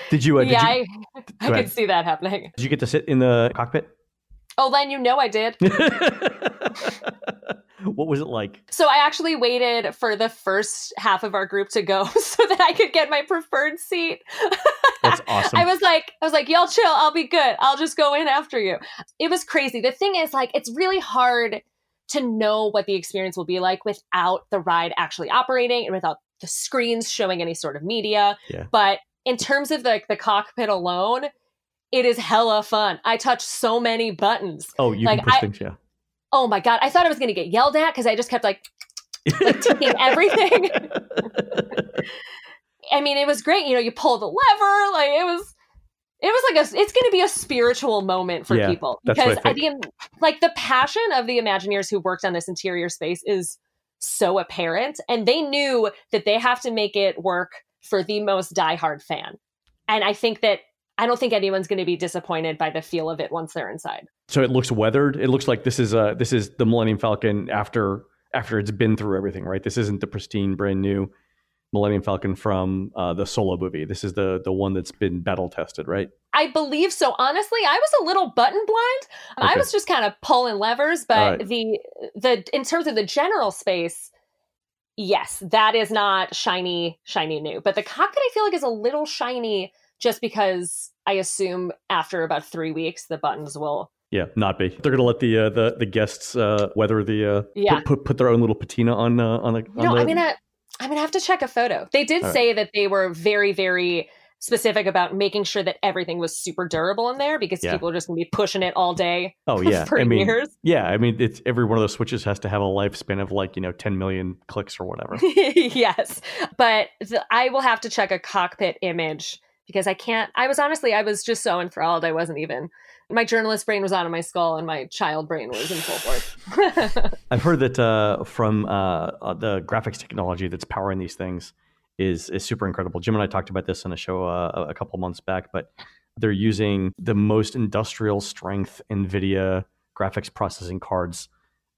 Speaker 1: did you? Uh, did
Speaker 3: yeah,
Speaker 1: you,
Speaker 3: I, I could see that happening.
Speaker 1: did you get to sit in the cockpit?
Speaker 3: Oh, Len, you know I did. <laughs>
Speaker 1: what was it like?
Speaker 3: So I actually waited for the first half of our group to go so that I could get my preferred seat.
Speaker 1: That's <laughs> awesome.
Speaker 3: I was like, I was like, y'all chill, I'll be good. I'll just go in after you. It was crazy. The thing is, like, it's really hard to know what the experience will be like without the ride actually operating and without the screens showing any sort of media.
Speaker 1: Yeah.
Speaker 3: But in terms of the the cockpit alone, it is hella fun. I touched so many buttons.
Speaker 1: oh, you
Speaker 3: like,
Speaker 1: can push
Speaker 3: I-
Speaker 1: things, yeah.
Speaker 3: Oh my god, I thought I was gonna get yelled at because I just kept like <laughs> like taking everything. <laughs> I mean, it was great. You know, you pull the lever, like it was. It was like a. It's going to be a spiritual moment for
Speaker 1: Yeah,
Speaker 3: people
Speaker 1: what I
Speaker 3: because I think, like the passion of the Imagineers who worked on this interior space is so apparent, and they knew that they have to make it work for the most diehard fan. And I think that I don't think anyone's going to be disappointed by the feel of it once they're inside.
Speaker 1: So it looks weathered. It looks like this is uh this is the Millennium Falcon after after it's been through everything, right? This isn't the pristine, brand new Millennium Falcon from uh, the Solo movie. This is the the one that's been battle tested, right?
Speaker 3: I believe so. Honestly, I was a little button blind. I was just kind of pulling levers, but
Speaker 1: right.
Speaker 3: the the in terms of the general space, yes, that is not shiny, shiny new. But the cockpit, I feel like, is a little shiny just because I assume after about three weeks the buttons will.
Speaker 1: Yeah, not be. They're gonna let the uh, the the guests uh, weather the uh,
Speaker 3: Yeah.
Speaker 1: put, put put their own little patina on uh, on the. On
Speaker 3: know,
Speaker 1: the
Speaker 3: I'm gonna I'm gonna have to check a photo. They did
Speaker 1: All right.
Speaker 3: say that they were very, very specific about making sure that everything was super durable in there because
Speaker 1: Yeah.
Speaker 3: people are just gonna be pushing it all day
Speaker 1: oh <laughs> yeah,
Speaker 3: for
Speaker 1: I mean
Speaker 3: years.
Speaker 1: yeah, I mean it's every one of those switches has to have a lifespan of like you know 10 million clicks or whatever. <laughs>
Speaker 3: yes, but the, I will have to check a cockpit image because I can't. I was honestly, I was just so enthralled. I wasn't even. My journalist brain was out of my skull, and my child brain was in full force. <laughs>
Speaker 1: I've heard that uh, from uh, uh, the graphics technology that's powering these things is is super incredible. Jim and I talked about this on a show uh, a couple months back, but they're using the most industrial strength NVIDIA graphics processing cards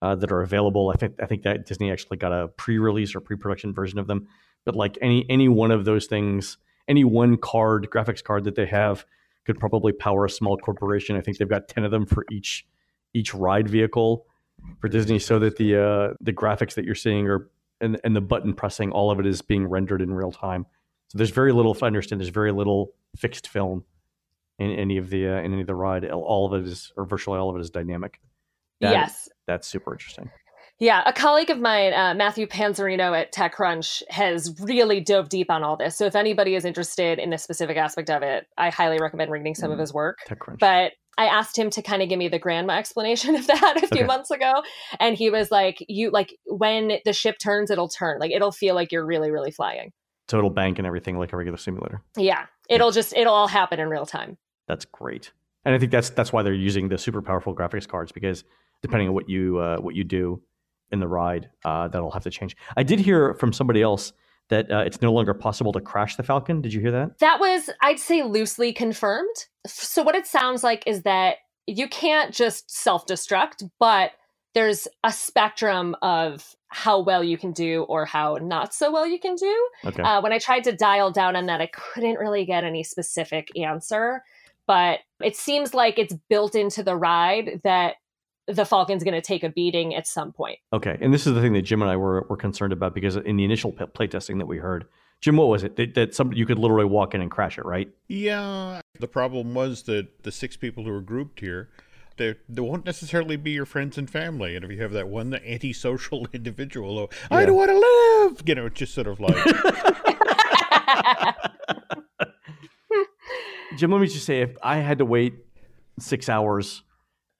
Speaker 1: uh, that are available. I think I think that Disney actually got a pre-release or pre-production version of them. But like any any one of those things, any one card graphics card that they have could probably power a small corporation. I think they've got ten of them for each each ride vehicle for Disney, so that the uh, the graphics that you're seeing are and and the button pressing, all of it is being rendered in real time. So there's very little. If I understand, there's very little fixed film in any of the uh, in any of the ride. All of it is, or virtually all of it is dynamic. That-
Speaker 3: yes.
Speaker 1: That's super interesting.
Speaker 3: Yeah, a colleague of mine, uh, Matthew Panzarino at TechCrunch, has really dove deep on all this. So if anybody is interested in a specific aspect of it, I highly recommend reading some of
Speaker 1: Mhm.
Speaker 3: his work.
Speaker 1: TechCrunch.
Speaker 3: But I asked him to kind of give me the grandma <laughs> explanation of that a few
Speaker 1: Okay.
Speaker 3: months ago, and he was like, "You like when the ship turns, it'll turn. Like it'll feel like you're really, really flying.
Speaker 1: Total bank and everything like a regular simulator.
Speaker 3: Yeah, it'll just it'll all happen in real time.
Speaker 1: That's great. And I think that's that's why they're using the super powerful graphics cards because depending on what you uh, what you do in the ride, uh, that'll have to change. I did hear from somebody else that uh, it's no longer possible to crash the Falcon. Did you hear that?
Speaker 3: That was, I'd say, loosely confirmed. So, what it sounds like is that you can't just self destruct, but there's a spectrum of how well you can do or how not so well you can do.
Speaker 1: Okay.
Speaker 3: Uh, when I tried to dial down on that, I couldn't really get any specific answer. But it seems like it's built into the ride that the Falcon's going to take a beating at some point.
Speaker 1: Okay, and this is the thing that Jim and I were, were concerned about because in the initial playtesting that we heard, Jim, what was it that, that some you could literally walk in and crash it, right?
Speaker 2: Yeah. The problem was that the six people who were grouped here, they they won't necessarily be your friends and family. And if you have that one the <laughs> antisocial individual, oh, I don't want to live, you know, just sort of like, <laughs>
Speaker 1: Jim, let me just say, if I had to wait six hours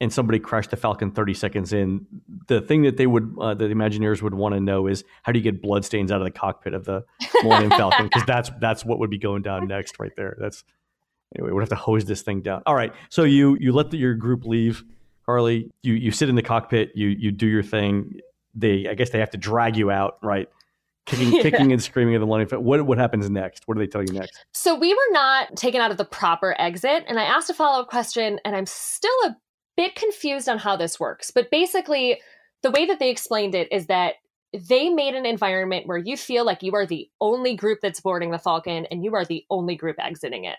Speaker 1: and somebody crashed the Falcon 30 seconds in, the thing that they would, uh, the Imagineers would want to know is how do you get bloodstains out of the cockpit of the Millennium Falcon? Because that's that's what would be going down <laughs> next, right there. That's anyway. We'd have to hose this thing down. All right, so you you let the, your group leave, Harley. You you sit in the cockpit. You you do your thing. They, I guess, they have to drag you out, right? Kicking, <laughs>
Speaker 3: Yeah.
Speaker 1: kicking and screaming at the Millennium Falcon. What what happens next? What do they tell you next?
Speaker 3: So we were not taken out of the proper exit, and I asked a follow up question, and I'm still a bit confused on how this works, but basically, the way that they explained it is that they made an environment where you feel like you are the only group that's boarding the Falcon and you are the only group exiting it.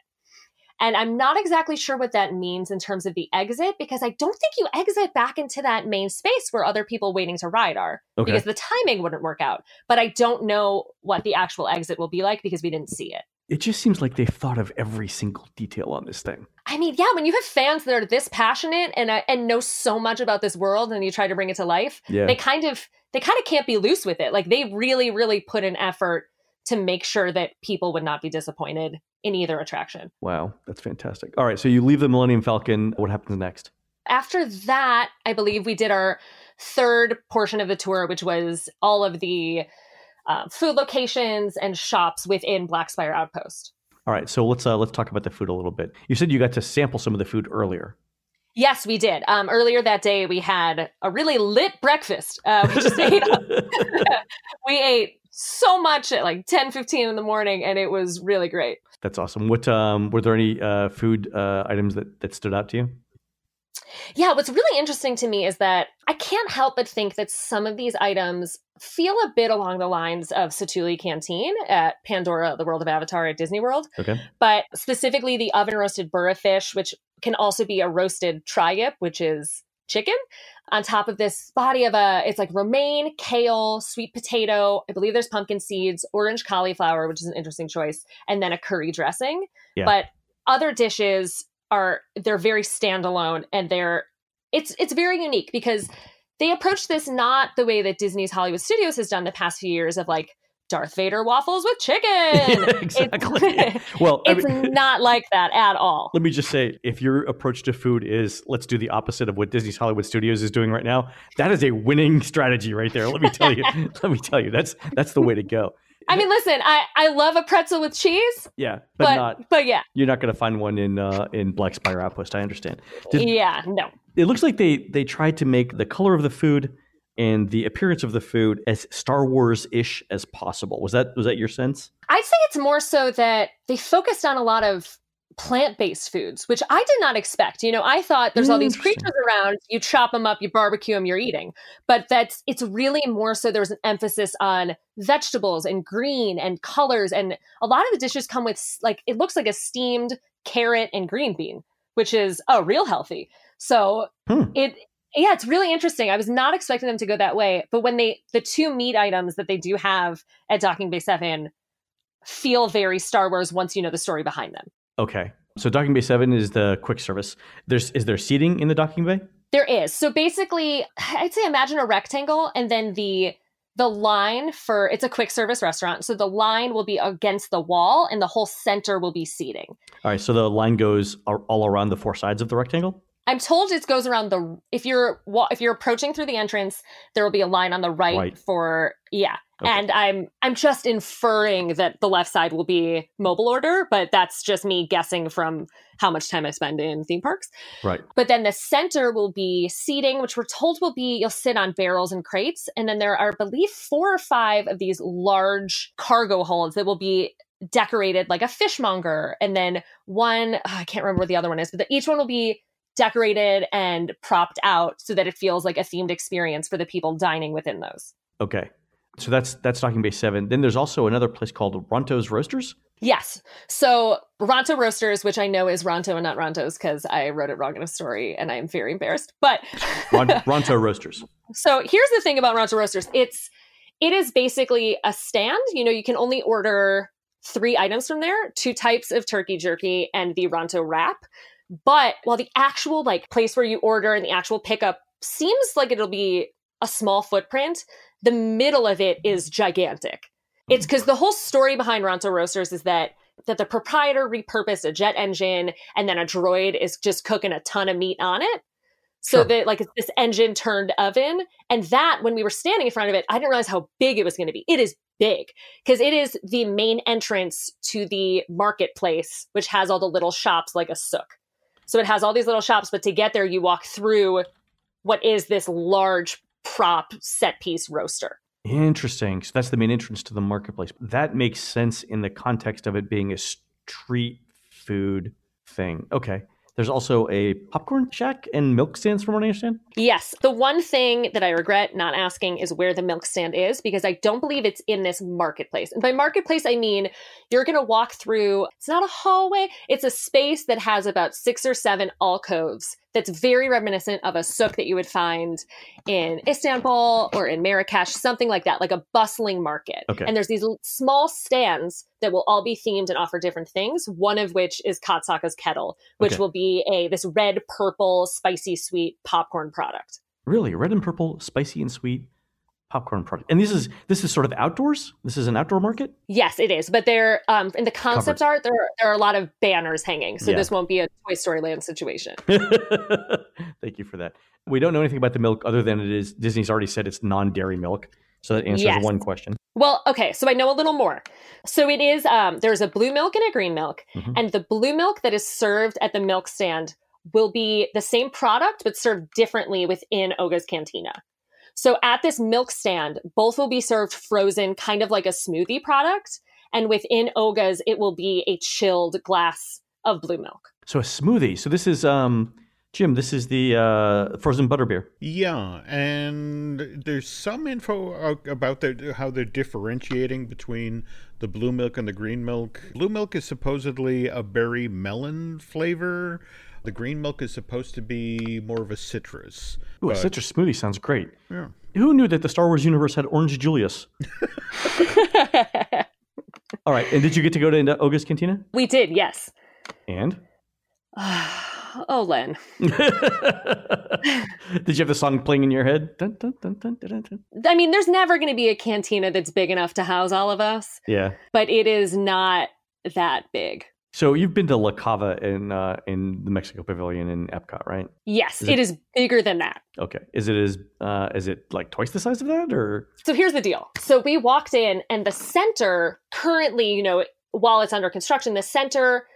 Speaker 3: And I'm not exactly sure what that means in terms of the exit because I don't think you exit back into that main space where other people waiting to ride are
Speaker 1: Okay.
Speaker 3: because the timing wouldn't work out. But I don't know what the actual exit will be like because we didn't see it.
Speaker 1: It just seems like they've thought of every single detail on this thing.
Speaker 3: I mean, yeah, when you have fans that are this passionate and uh, and know so much about this world and you try to bring it to life,
Speaker 1: Yeah.
Speaker 3: they kind of they kind of can't be loose with it. Like they really really put an effort to make sure that people would not be disappointed in either attraction.
Speaker 1: Wow, that's fantastic. All right, so you leave the Millennium Falcon. What happens next?
Speaker 3: After that, I believe we did our third portion of the tour, which was all of the uh, food locations and shops within Black Spire Outpost.
Speaker 1: All right, so let's uh, let's talk about the food a little bit. You said you got to sample some of the food earlier.
Speaker 3: Yes, we did. Um, earlier that day, we had a really lit breakfast. Uh, we just <laughs> ate <laughs> we ate so much at like 10 15 in the morning and it was really great
Speaker 1: That's awesome. What um, were there any uh, food uh, items that, that stood out to you?
Speaker 3: Yeah what's really interesting to me is that i can't help but think that some of these items feel a bit along the lines of Satu'li canteen at pandora the world of avatar at disney world
Speaker 1: Okay.
Speaker 3: but specifically the oven roasted burra fish which can also be a roasted tip-yip which is chicken on top of this body of a it's like romaine kale sweet potato i believe there's pumpkin seeds orange cauliflower which is an interesting choice and then a curry dressing
Speaker 1: Yeah.
Speaker 3: but other dishes are they're very standalone and they're it's it's very unique because they approach this not the way that disney's hollywood studios has done the past few years of like darth vader waffles with chicken <laughs>
Speaker 1: Yeah, exactly.
Speaker 3: it's, <laughs>
Speaker 1: Well, I
Speaker 3: it's
Speaker 1: mean- <laughs>
Speaker 3: not like that at all
Speaker 1: Let me just say, if your approach to food is let's do the opposite of what Disney's Hollywood Studios is doing right now, that is a winning strategy right there. Let me tell you. let me tell you, that's that's the way to go.
Speaker 3: I mean, listen, I, I love a pretzel with cheese,
Speaker 1: Yeah, but,
Speaker 3: but
Speaker 1: not
Speaker 3: but yeah,
Speaker 1: you're not going to find one in uh, in Black Spire Outpost. I understand. Did-
Speaker 3: yeah, no.
Speaker 1: It looks like they they tried to make the color of the food and the appearance of the food as Star Wars ish as possible. Was that was that your sense?
Speaker 3: I'd say it's more so that they focused on a lot of plant-based foods, which I did not expect. You know, I thought there's all these creatures around, you chop them up, you barbecue them, you're eating. But that's it's really more so there was an emphasis on vegetables and green and colors and a lot of the dishes come with like it looks like a steamed carrot and green bean, which is oh, real healthy. So
Speaker 1: Hmm.
Speaker 3: it yeah, it's really interesting. I was not expecting them to go that way, but when they the two meat items that they do have at Docking Bay 7 feel very Star Wars once you know the story behind them.
Speaker 1: Okay. So docking bay seven is the quick service. There's is there seating in the docking bay?
Speaker 3: There is. So basically, <sighs> I'd say imagine a rectangle and then the the line for it's a quick service restaurant. So the line will be against the wall and the whole center will be seating.
Speaker 1: All right. So the line goes all around the four sides of the rectangle.
Speaker 3: I'm told it goes around the if you're if you're approaching through the entrance, there will be a line on the right,
Speaker 1: Right.
Speaker 3: for yeah.
Speaker 1: Okay.
Speaker 3: And I'm I'm just inferring that the left side will be mobile order, but that's just me guessing from how much time I spend in theme parks.
Speaker 1: Right.
Speaker 3: But then the center will be seating, which we're told will be you'll sit on barrels and crates, and then there are, I believe, four or five of these large cargo holds that will be decorated like a fishmonger, and then one oh, I can't remember what the other one is, but the, each one will be decorated and propped out so that it feels like a themed experience for the people dining within those.
Speaker 1: Okay. So that's that's docking bay seven. Then there's also another place called Ronto's Roasters.
Speaker 3: Yes. So Ronto Roasters, which I know is Ronto and not Ronto's because I wrote it wrong in a story and I'm very embarrassed. But <laughs>
Speaker 1: Ron- Ronto Roasters.
Speaker 3: So here's the thing about Ronto Roasters. It's it is basically a stand. You know, you can only order three items from there, two types of turkey jerky and the Ronto wrap. But while the actual like place where you order and the actual pickup seems like it'll be a small footprint, the middle of it is gigantic. It's hmm. because the whole story behind Ronto Roasters is that that the proprietor repurposed a jet engine and then a droid is just cooking a ton of meat on it. So
Speaker 1: Sure.
Speaker 3: that like it's this engine turned oven. And that when we were standing in front of it, I didn't realize how big it was going to be. It is big because it is the main entrance to the marketplace, which has all the little shops like a souk. So it has all these little shops, but to get there, you walk through what is this large prop set piece roaster.
Speaker 1: Interesting. So that's the main entrance to the marketplace. That makes sense in the context of it being a street food thing. Okay. There's also a popcorn shack and milk stands, from what I understand.
Speaker 3: Yes. The one thing that I regret not asking is where the milk stand is because I don't believe it's in this marketplace. And by marketplace, I mean you're going to walk through, it's not a hallway, it's a space that has about six or seven alcoves that's very reminiscent of a souk that you would find in Istanbul or in Marrakesh, something like that, like a bustling market.
Speaker 1: Okay.
Speaker 3: And there's these small stands that will all be themed and offer different things. One of which is Kat Saka's kettle, which
Speaker 1: Okay.
Speaker 3: will be a this red, purple, spicy, sweet popcorn product.
Speaker 1: Really, red and purple, spicy and sweet popcorn product. And this is this is sort of outdoors. This is an outdoor market.
Speaker 3: Yes, it is. But there, um, in the concept art, there there are a lot of banners hanging, so
Speaker 1: Yeah.
Speaker 3: this won't be a Toy Story Land situation. <laughs>
Speaker 1: Thank you for that. We don't know anything about the milk other than it is Disney's already said it's non-dairy milk. So that answers
Speaker 3: Yes.
Speaker 1: one question.
Speaker 3: Well, okay, so I know a little more. So it is. Um, there's a blue milk and a green milk,
Speaker 1: Mhm.
Speaker 3: and the blue milk that is served at the milk stand will be the same product but served differently within Oga's Cantina. So at this milk stand, both will be served frozen, kind of like a smoothie product, and within Oga's, it will be a chilled glass of blue milk.
Speaker 1: So a smoothie. So this is um Jim, this is the uh, frozen butterbeer.
Speaker 2: Yeah, and there's some info about their, how they're differentiating between the blue milk and the green milk. Blue milk is supposedly a berry melon flavor. The green milk is supposed to be more of a citrus.
Speaker 1: Ooh, a citrus smoothie sounds great.
Speaker 2: Yeah.
Speaker 1: Who knew that the Star Wars universe had Orange Julius? <laughs> All right, and did you get to go to into Oga's Cantina?
Speaker 3: we did, yes.
Speaker 1: And <sighs>
Speaker 3: oh, Len. <laughs>
Speaker 1: did you have the song playing in your head? Dun, dun, dun, dun, dun, dun, dun.
Speaker 3: I mean, there's never going to be a cantina that's big enough to house all of us,
Speaker 1: Yeah.
Speaker 3: but it is not that big.
Speaker 1: So you've been to La Cava in uh, in the Mexico Pavilion in Epcot, right?
Speaker 3: Yes,
Speaker 1: Is
Speaker 3: it
Speaker 1: it-
Speaker 3: is bigger than that.
Speaker 1: Okay. Is it as uh, is it like twice the size of that, or
Speaker 3: So here's the deal. So we walked in, and the center currently, you know, while it's under construction, the center,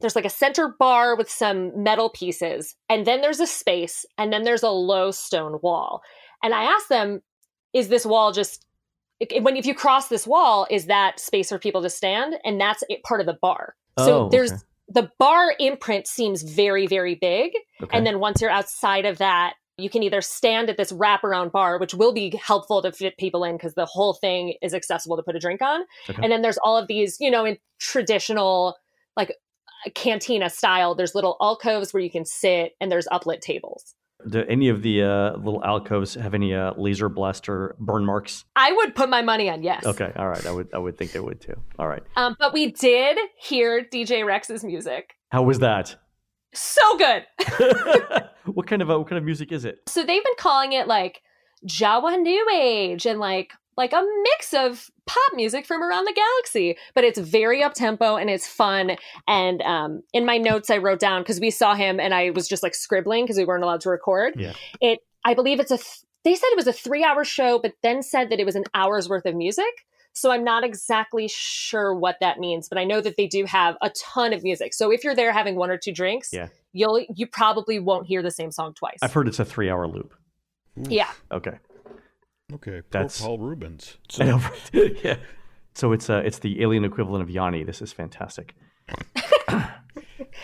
Speaker 3: there's like a center bar with some metal pieces, and then there's a space, and then there's a low stone wall. And I asked them, is this wall just when if you cross this wall, is that space for people to stand? And that's it- part of the bar. So
Speaker 1: Oh,
Speaker 3: there's
Speaker 1: okay.
Speaker 3: the bar imprint seems very, very big.
Speaker 1: okay.
Speaker 3: And then once you're outside of that, you can either stand at this wraparound bar, which will be helpful to fit people in because the whole thing is accessible to put a drink on.
Speaker 1: Okay.
Speaker 3: And then there's all of these, you know, in traditional, like cantina style, there's little alcoves where you can sit and there's uplit tables.
Speaker 1: Do any of the uh, little alcoves have any uh, laser blaster burn marks?
Speaker 3: I would put my money on yes.
Speaker 1: Okay, all right. I would I would think they would too. All right.
Speaker 3: Um, but we did hear DJ Rex's music.
Speaker 1: How was that?
Speaker 3: So good. <laughs> <laughs>
Speaker 1: what kind of uh, what kind of music is it?
Speaker 3: So they've been calling it like Jawa New Age and like like a mix of pop music from around the galaxy, but it's very up tempo and it's fun. And um, in my notes, I wrote down because we saw him and I was just like scribbling because we weren't allowed to record.
Speaker 1: Yeah.
Speaker 3: It, I believe it's a. Th- they said it was a three-hour show, but then said that it was an hour's worth of music. So I'm not exactly sure what that means, but I know that they do have a ton of music. So if you're there having one or two drinks,
Speaker 1: Yeah.
Speaker 3: you'll you probably won't hear the same song twice.
Speaker 1: I've heard it's a three hour loop.
Speaker 3: yeah.
Speaker 1: Okay.
Speaker 2: Okay, poor
Speaker 1: That's-
Speaker 2: Paul Reubens. <laughs>
Speaker 1: I know, right? <laughs> yeah. So it's uh it's the alien equivalent of Yanni. This is fantastic. <laughs>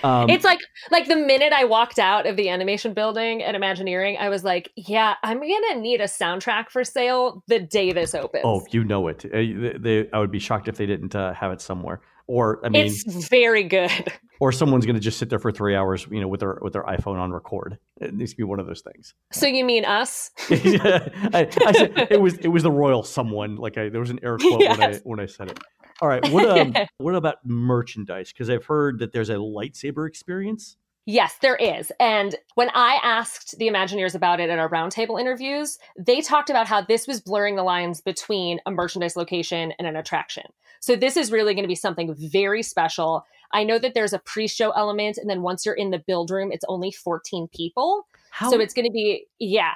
Speaker 1: um,
Speaker 3: it's like like the minute I walked out of the animation building at Imagineering, I was like, yeah, I'm gonna need a soundtrack for sale the day this opens.
Speaker 1: oh, you know it. Uh, they, they- I would be shocked if they didn't uh, have it somewhere. Or I mean,
Speaker 3: it's very good. <laughs>
Speaker 1: or someone's going to just sit there for three hours, you know, with their with their iPhone on record. It needs to be one of those things.
Speaker 3: So you mean us? <laughs>
Speaker 1: I, I said, it was it was the royal someone. Like I, there was an air quote when I when I said it. All right, what um, <laughs> what about merchandise? Because I've heard that there's a lightsaber experience.
Speaker 3: Yes, there is. And when I asked the Imagineers about it in our roundtable interviews, they talked about how this was blurring the lines between a merchandise location and an attraction. So this is really going to be something very special. I know that there's a pre-show element, and then once you're in the build room, it's only 14 people.
Speaker 1: How
Speaker 3: So it's going to be, yeah.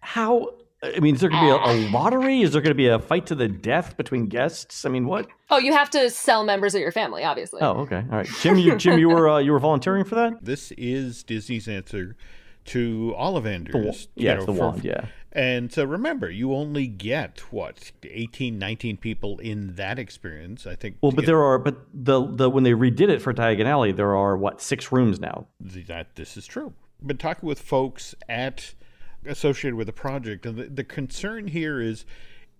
Speaker 1: how? I mean, is there going to be a, a lottery? Is there going to be a fight to the death between guests? I mean, what?
Speaker 3: Oh, you have to sell members of your family, obviously.
Speaker 1: Oh, okay, all right. Jim, you Jim, you were uh, you were volunteering for that.
Speaker 2: This is Disney's answer to Ollivanders.
Speaker 1: The wa-
Speaker 2: you
Speaker 1: yeah,
Speaker 2: know,
Speaker 1: the
Speaker 2: for-
Speaker 1: wand. Yeah.
Speaker 2: And so remember, you only get what 18, 19 people in that experience. I think.
Speaker 1: Well, but there are, but the the when they redid it for Diagon Alley, there are what six rooms now.
Speaker 2: that this is true. Been talking with folks at associated with the project, and the, the concern here is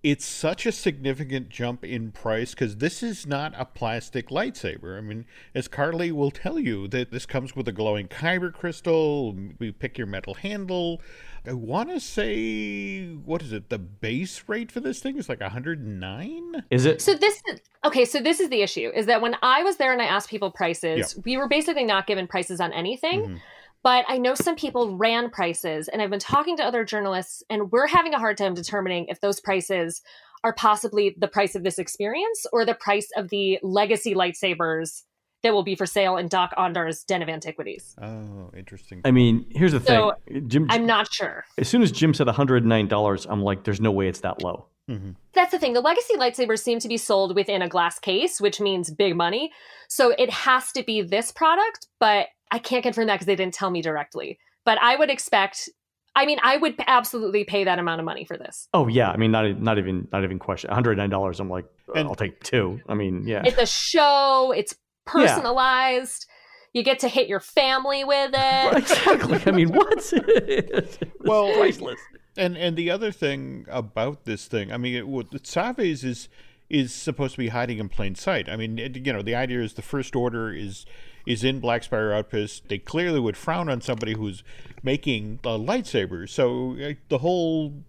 Speaker 2: it's such a significant jump in price because this is not a plastic lightsaber. I mean, as Carlye will tell you, that this comes with a glowing kyber crystal. We pick your metal handle. I want to say, what is it? The base rate for this thing is like 109.
Speaker 1: Is it?
Speaker 3: So this is okay. So this is the issue: is that when I was there and I asked people prices, we were basically not given prices on anything.
Speaker 2: Mhm.
Speaker 3: But I know some people ran prices, and I've been talking to other journalists, and we're having a hard time determining if those prices are possibly the price of this experience or the price of the legacy lightsabers that will be for sale in Dok-Ondar's Den of Antiquities.
Speaker 2: Oh, interesting.
Speaker 1: I mean, here's the
Speaker 3: So,
Speaker 1: thing. Jim,
Speaker 3: I'm not sure.
Speaker 1: as soon as Jim said 109 dollars, I'm like, there's no way it's that low.
Speaker 2: hmm
Speaker 3: That's the thing. The legacy lightsabers seem to be sold within a glass case, which means big money. So it has to be this product, but I can't confirm that because they didn't tell me directly. But I would expect. I mean, I would absolutely pay that amount of money for this.
Speaker 1: Oh yeah, I mean, not not even not even question. 109 dollars. I'm like,
Speaker 2: And-
Speaker 1: I'll take two. I mean, yeah.
Speaker 3: It's a show. It's personalized. You get to hit your family with it. <laughs>
Speaker 1: exactly. I mean, what? <laughs>
Speaker 2: Well,
Speaker 1: priceless.
Speaker 2: And and the other thing about this thing, I mean, it, what Savi's is is supposed to be hiding in plain sight. I mean, it, you know, the idea is the First Order is is in Black Spire Outpost. They clearly would frown on somebody who's making a lightsaber. So uh, the whole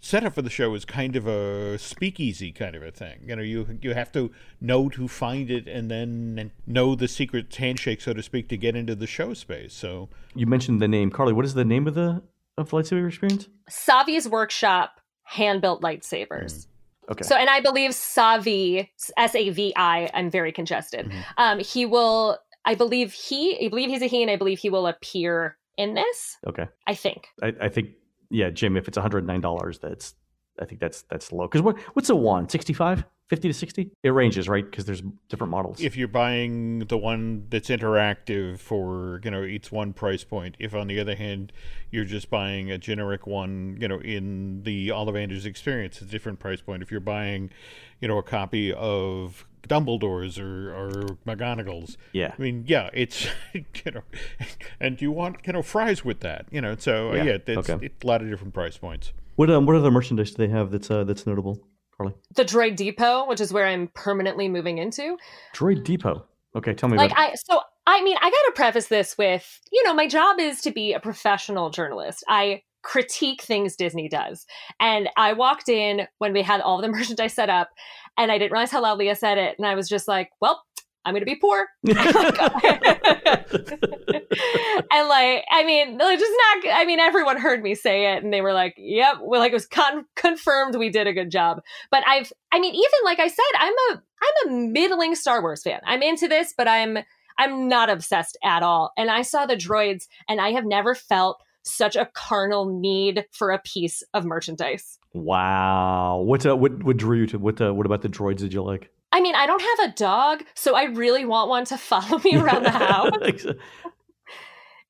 Speaker 2: setup for the show is kind of a speakeasy kind of a thing. You know, you you have to know to find it and then know the secret handshake, so to speak, to get into the show space. So
Speaker 1: You mentioned the name, Carlye. What is the name of the of lightsaber experience?
Speaker 3: Savi's workshop hand built lightsabers.
Speaker 1: Okay.
Speaker 3: So, and I believe Savi, S A V I, I'm very congested.
Speaker 2: Mhm.
Speaker 3: Um, he will, I believe he, I believe he's a he, and I believe he will appear in this.
Speaker 1: okay.
Speaker 3: I think.
Speaker 1: I, I think yeah, Jim. If it's 109 dollars, that's I think that's that's low. Because what what's a wand? 65, 50 to 60? It ranges, right? Because there's different models.
Speaker 2: if you're buying the one that's interactive for you know it's one price point if on the other hand you're just buying a generic one you know in the Ollivanders experience it's a different price point if you're buying you know a copy of Dumbledore's or, or McGonagall's
Speaker 1: yeah.
Speaker 2: I mean yeah it's <laughs> you know and you want you know fries with that you know so
Speaker 1: Yeah,
Speaker 2: yeah, it's,
Speaker 1: okay.
Speaker 2: it's a lot of different price points
Speaker 1: What um what other merchandise do they have that's uh that's notable, Carlye?
Speaker 3: The Droid Depot, which is where I'm permanently moving into.
Speaker 1: Droid Depot. Okay, tell me
Speaker 3: Like
Speaker 1: about.
Speaker 3: I, so I mean, I got to preface this with, you know, my job is to be a professional journalist. I critique things Disney does. And I walked in when we had all the <laughs> merchandise set up and I didn't realize how loudly I said it. And I was just like, well, I'm going to be poor. <laughs> <laughs> and like, I mean, like, just not, I mean, everyone heard me say it and they were like, yep, well, like it was con- confirmed we did a good job. But I've, I mean, even like I said, I'm a, I'm a middling Star Wars fan. I'm into this, but I'm, I'm not obsessed at all. And I saw the droids and I have never felt such a carnal need for a piece of merchandise.
Speaker 1: wow. What uh, what what drew you to what uh, what about the droids did you like?
Speaker 3: I mean, I don't have a dog, so I really want one to <laughs> follow me around the <laughs> house.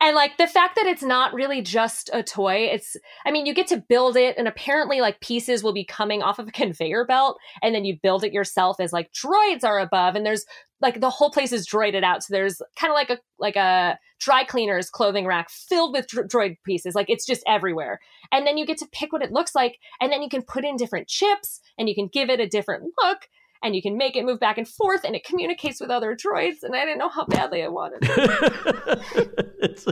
Speaker 3: And like the fact that it's not really just a toy, it's, I mean, you get to build it, and apparently, like pieces will be coming off of a <laughs> conveyor belt, and then you build it yourself as like droids are above, and there's like the whole place is droided out. So there's kind of like a like a dry cleaner's clothing rack filled with dro- droid pieces. Like it's just everywhere. And then you get to pick what it looks like, and then you can put in different chips, and you can give it a different look. And you can make it move back and forth, and it communicates with other droids. And I didn't know how badly I wanted it. <laughs>
Speaker 1: it's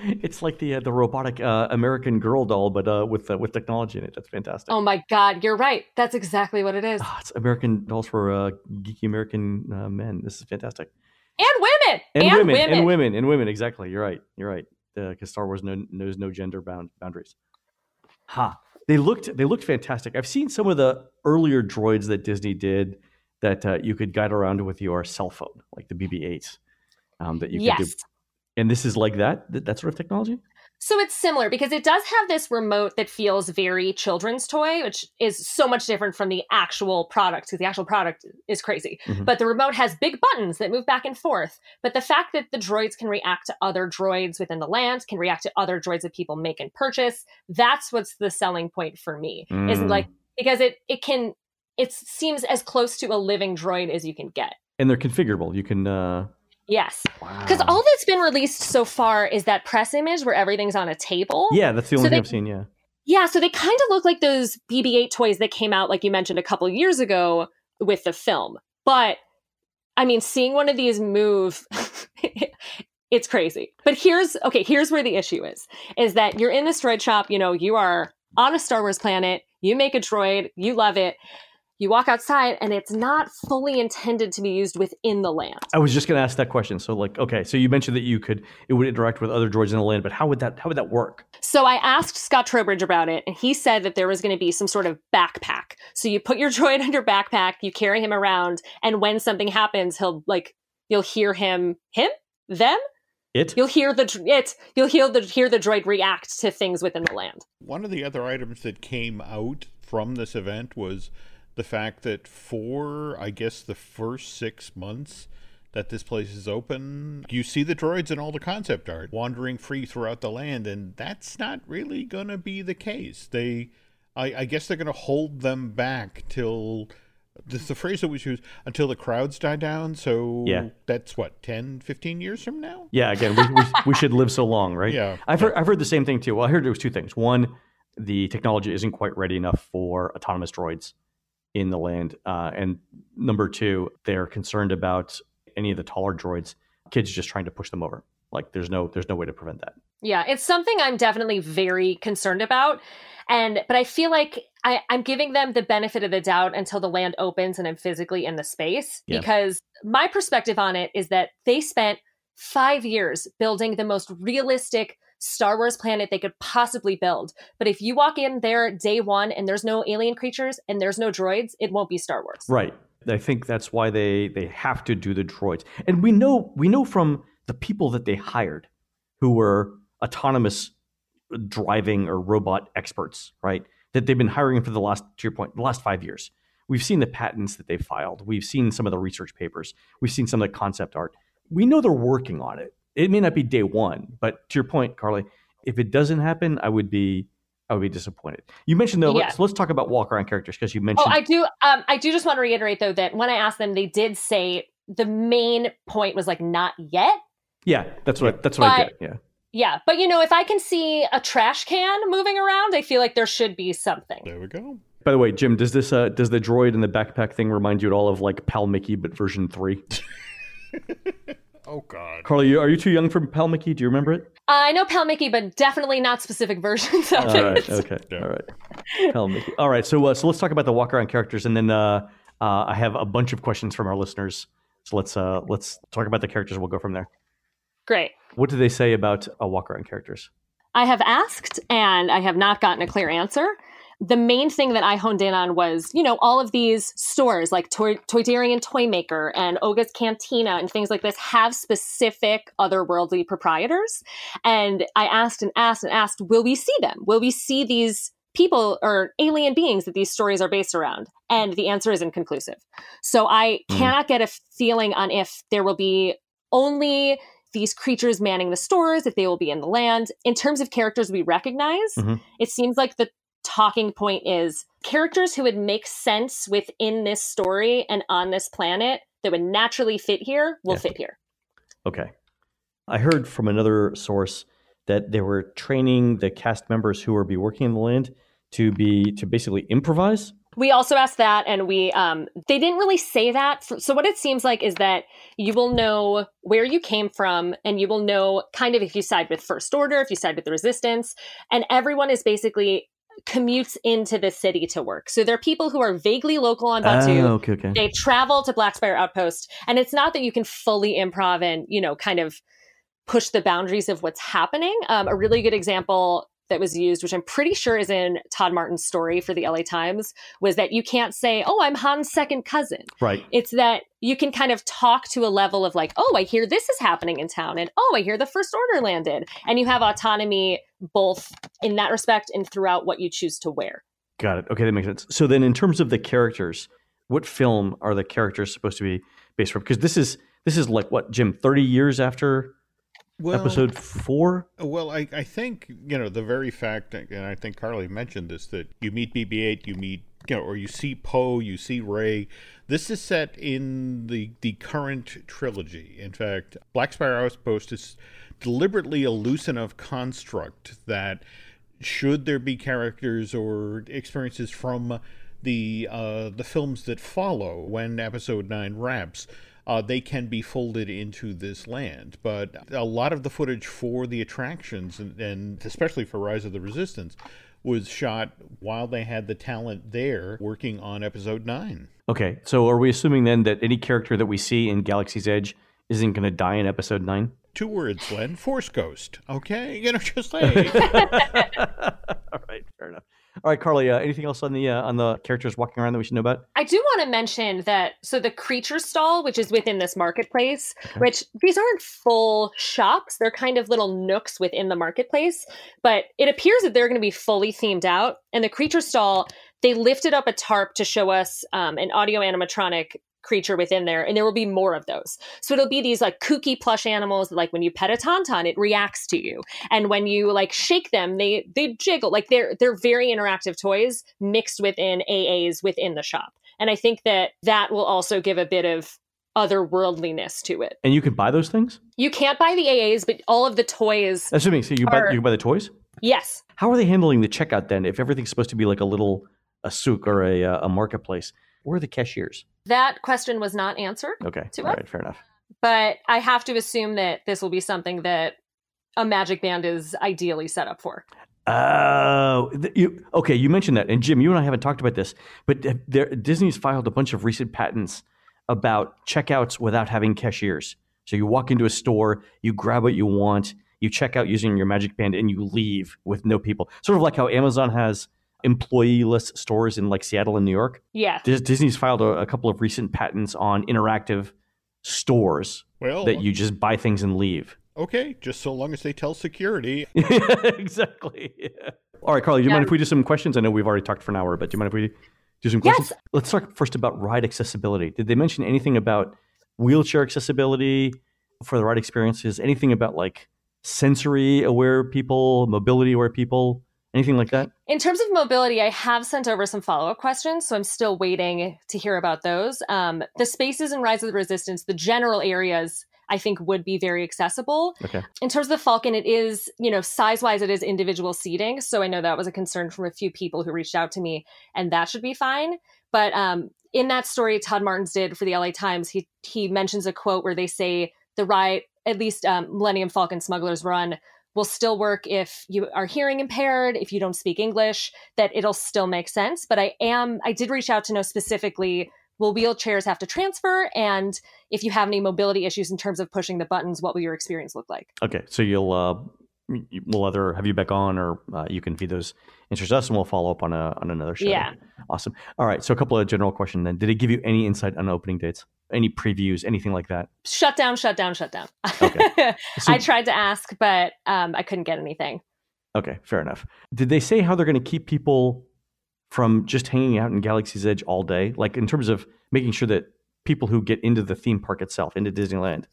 Speaker 1: it's like the uh, the robotic uh, American Girl doll, but uh, with uh, with technology in it. That's fantastic.
Speaker 3: Oh my God, you're right. That's exactly what it is.
Speaker 1: Ah, it's American dolls for uh, geeky American uh, men. This is fantastic.
Speaker 3: And women.
Speaker 1: And,
Speaker 3: And,
Speaker 1: women,
Speaker 3: women.
Speaker 1: and women, and women. Exactly. You're right. You're right. Because Star Wars no, knows no gender bound boundaries. Ha. They looked they looked fantastic. I've seen some of the earlier droids that Disney did that uh, you could guide around with your cell phone, like the BB-8s. Um, that you could do And this is like that, th- that sort of technology.
Speaker 3: So it's similar because it does have this remote that feels very children's toy, which is so much different from the actual product because the actual product is crazy.
Speaker 1: Mhm.
Speaker 3: But the remote has big buttons that move back and forth. But the fact that the droids can react to other droids within the land, can react to other droids that people make and purchase, that's what's the selling point for me. Is
Speaker 1: Mm.
Speaker 3: like because it it can it seems as close to a living droid as you can get.
Speaker 1: and they're configurable. You can. Uh,
Speaker 3: Yes.
Speaker 1: wow.
Speaker 3: Because all that's been released so far is that press image where everything's on a table.
Speaker 1: Yeah, that's the
Speaker 3: So
Speaker 1: only thing
Speaker 3: they-
Speaker 1: I've seen. Yeah.
Speaker 3: Yeah, so they kind of look like those BB-8 toys that came out, like you mentioned, a couple of years ago with the film. But I mean, seeing one of these move, <laughs> it's crazy. But here's okay. Here's where the issue is: is that you're in this droid shop. You know, you are on a Star Wars planet. You make a droid. You love it. You walk outside, and it's not fully intended to be used within the land.
Speaker 1: I was just going to ask that question. So, like, okay, so you mentioned that you could it would interact with other droids in the land, but how would that how would that work?
Speaker 3: So I asked Scott Trowbridge about it, and he said that there was going to be some sort of backpack. So you put your <laughs> droid on your backpack, you carry him around, and when something happens, he'll like you'll hear him, him, them.
Speaker 1: It.
Speaker 3: You'll hear the it. You'll hear the hear the droid react to things within the land.
Speaker 2: One of the other items that came out from this event was the fact that for, I guess, the first six months that this place is open, you see the droids and all the concept art wandering free throughout the land, and that's not really going to be the case. They, I, I guess, they're going to hold them back till. This is the phrase that we use until the crowds die down. So
Speaker 1: Yeah.
Speaker 2: that's what 10, 15 years from now.
Speaker 1: Yeah. Again, we, we, we should live so long, right?
Speaker 2: Yeah.
Speaker 1: I've heard I've heard the same thing too. Well, I heard there was two things. One, the technology isn't quite ready enough for autonomous droids in the land, uh, and number two, they're concerned about any of the taller droids, kids just trying to push them over. Like there's no there's no way to prevent that.
Speaker 3: Yeah, it's something I'm definitely very concerned about. And but I feel like I, I'm giving them the benefit of the doubt until the land opens and I'm physically in the space.
Speaker 1: Yeah.
Speaker 3: Because my perspective on it is that they spent five years building the most realistic Star Wars planet they could possibly build. But if you walk in there day one and there's no alien creatures and there's no droids, it won't be Star Wars.
Speaker 1: Right. I think that's why they they have to do the droids. And we know we know from the people that they hired who were autonomous driving or robot experts, right? That they've been hiring for the last to your point, the last 5 years. We've seen the patents that they filed. We've seen some of the research papers. We've seen some of the concept art. We know they're working on it. It may not be day 1, but to your point, Carlye, if it doesn't happen, I would be I would be disappointed. You mentioned though,
Speaker 3: Yeah.
Speaker 1: let's, let's talk about walk around characters because you mentioned.
Speaker 3: Oh, I do. Um, I do just want to reiterate though that when I asked them, they did say the main point was like not yet.
Speaker 1: Yeah, that's what that's what I
Speaker 3: But-
Speaker 1: get. Yeah.
Speaker 3: Yeah, but you know, if I can see a trash can moving around, I feel like there should be something.
Speaker 2: There we go.
Speaker 1: By the way, Jim, does this uh, does the droid in the backpack thing remind you at all of like Pal Mickey but version three? <laughs>
Speaker 2: Oh God.
Speaker 1: Carlye, you- are you too young for Pal Mickey? Do you remember it?
Speaker 3: I know Pal Mickey, but definitely not specific <laughs> versions of
Speaker 1: All
Speaker 3: it.
Speaker 1: right, okay, <laughs>
Speaker 2: Yeah.
Speaker 1: all right. Pal Mickey. All right, so uh, so let's talk about the walk around characters, and then uh, uh, I have a bunch of questions from our listeners. So let's uh, let's talk about the characters. We'll go from there.
Speaker 3: Great.
Speaker 1: What do they say about uh, walk around characters?
Speaker 3: I have asked and I have not gotten a clear answer. The main thing that I honed in on was, you know, all of these stores like Toy, Toydarian Toy Maker and Oga's Cantina and things like this have specific otherworldly proprietors. And I asked and asked and asked, will we see them? Will we see these people or alien beings that these stories are based around? And the answer is inconclusive. So I
Speaker 1: Mhm.
Speaker 3: cannot get a feeling on if there will be only these creatures manning the stores, if they will be in the land. In terms of characters we recognize,
Speaker 1: Mhm.
Speaker 3: it seems like the talking point is characters who would make sense within this story and on this planet that would naturally fit here will
Speaker 1: Yeah.
Speaker 3: fit here.
Speaker 1: Okay. I heard from another source that they were training the cast members who will be working in the land to be to basically improvise.
Speaker 3: We also asked that, and we um, they didn't really say that. So what it seems like is that you will know where you came from, and you will know kind of if you side with First Order, if you side with the Resistance, and everyone is basically commutes into the city to work. So there are people who are vaguely local on Batuu.
Speaker 1: Oh, okay, okay.
Speaker 3: They travel to Black Spire Outpost, and it's not that you can fully improv and you know kind of push the boundaries of what's happening. Um, a really good example that was used, which I'm pretty sure is in Todd Martens' story for the LA Times, was that you can't say, "Oh, I'm Han's second cousin."
Speaker 1: Right.
Speaker 3: It's that you can kind of talk to a level of like, oh, I hear this is happening in town, and oh, I hear the First Order landed. And you have autonomy both in that respect and throughout what you choose to wear.
Speaker 1: Got it. Okay, that makes sense. So then, in terms of the characters, what film are the characters supposed to be based from? Because this is this is like what Jim, thirty years after well, episode four.
Speaker 2: Well, I I think you know the very fact, and I think Carlye mentioned this that you meet BB-8, you meet you know, or you see Poe, you see Rey. This is set in the the current trilogy. In fact, Black Spire Outpost is deliberately a loose enough construct that should there be characters or experiences from the uh, the films that follow when Episode Nine wraps, uh, they can be folded into this land. But a lot of the footage for the attractions, and, and especially for Rise of the Resistance, was shot while they had the talent there working on Episode Nine.
Speaker 1: Okay, so are we assuming then that any character that we see in Galaxy's Edge isn't going to die in Episode Nine?
Speaker 2: two words, Len. Force Ghost. Okay, you know, just <laughs> like.
Speaker 1: All right, fair enough. All right, Carlye. Uh, anything else on the uh, on the characters walking around that we should know about?
Speaker 3: I do want to mention that so the creature stall, which is within this marketplace, okay. which these aren't full shops; they're kind of little nooks within the marketplace. But it appears that they're going to be fully themed out, and the creature stall they lifted up a tarp to show us um, an audio animatronic creature within there and there will be more of those. So it'll be these like kooky plush animals that, like when you pet a tauntaun it reacts to you. And when you like shake them they they jiggle. Like they're they're very interactive toys mixed within aas within the shop. And i think that that will also give a bit of otherworldliness to it.
Speaker 1: And you can buy those things?
Speaker 3: You can't buy the aas but all of the toys
Speaker 1: assuming so you are, buy you buy the toys?
Speaker 3: Yes.
Speaker 1: How are they handling the checkout then if everything's supposed to be like a little a souk or a, uh, a marketplace? Where are the cashiers
Speaker 3: that question was not answered.
Speaker 1: Okay. To All us. right, fair enough.
Speaker 3: But I have to assume that this will be something that a magic band is ideally set up for.
Speaker 1: Oh, uh, you okay? You mentioned that, and Jim, you and I haven't talked about this, but there, Disney's filed a bunch of recent patents about checkouts without having cashiers. So you walk into a store, you grab what you want, you check out using your Magic Band, and you leave with no people. Sort of like how Amazon has employee-less stores in like Seattle and New York.
Speaker 3: Yeah.
Speaker 1: Disney's filed a, a couple of recent patents on interactive stores well, that uh you just buy things and leave.
Speaker 2: Okay, just so long as they tell security. <laughs>
Speaker 1: exactly. Yeah. <laughs> All right, Carlye, do you yeah. mind if we do some questions? I know we've already talked for an hour, but do you mind if we do some questions? Yes. Let's talk first about ride accessibility. Did they mention anything about wheelchair accessibility for the ride experiences? Anything about like sensory aware people, mobility aware people? Anything like that?
Speaker 3: In terms of mobility, I have sent over some follow up questions, so I'm still waiting to hear about those. Um, the spaces in Rise of the Resistance, the general areas, I think would be very accessible.
Speaker 1: Okay.
Speaker 3: In terms of the Falcon, it is, you know, size wise, it is individual seating. So I know that was a concern from a few people who reached out to me, and that should be fine. But um, in that story Todd Martens did for the LA Times, he he mentions a quote where they say the ride, at least um, Millennium Falcon Smugglers Run, will still work if you are hearing impaired, if you don't speak English, that it'll still make sense. But I am, I did reach out to know specifically will wheelchairs have to transfer? And if you have any mobility issues in terms of pushing the buttons, what will your experience look like?
Speaker 1: Okay. So you'll, uh, we'll either have you back on or uh, you can feed those answers to us and we'll follow up on a, on another show.
Speaker 3: Yeah.
Speaker 1: Awesome. All right. So a couple of general questions then. Did it give you any insight on opening dates? Any previews, anything like that?
Speaker 3: Shut down, shut down, shut down. Okay. <laughs> So, I tried to ask, but um, I couldn't get anything.
Speaker 1: Okay, fair enough. Did they say how they're going to keep people from just hanging out in Galaxy's Edge all day? Like in terms of making sure that people who get into the theme park itself, into Disneyland,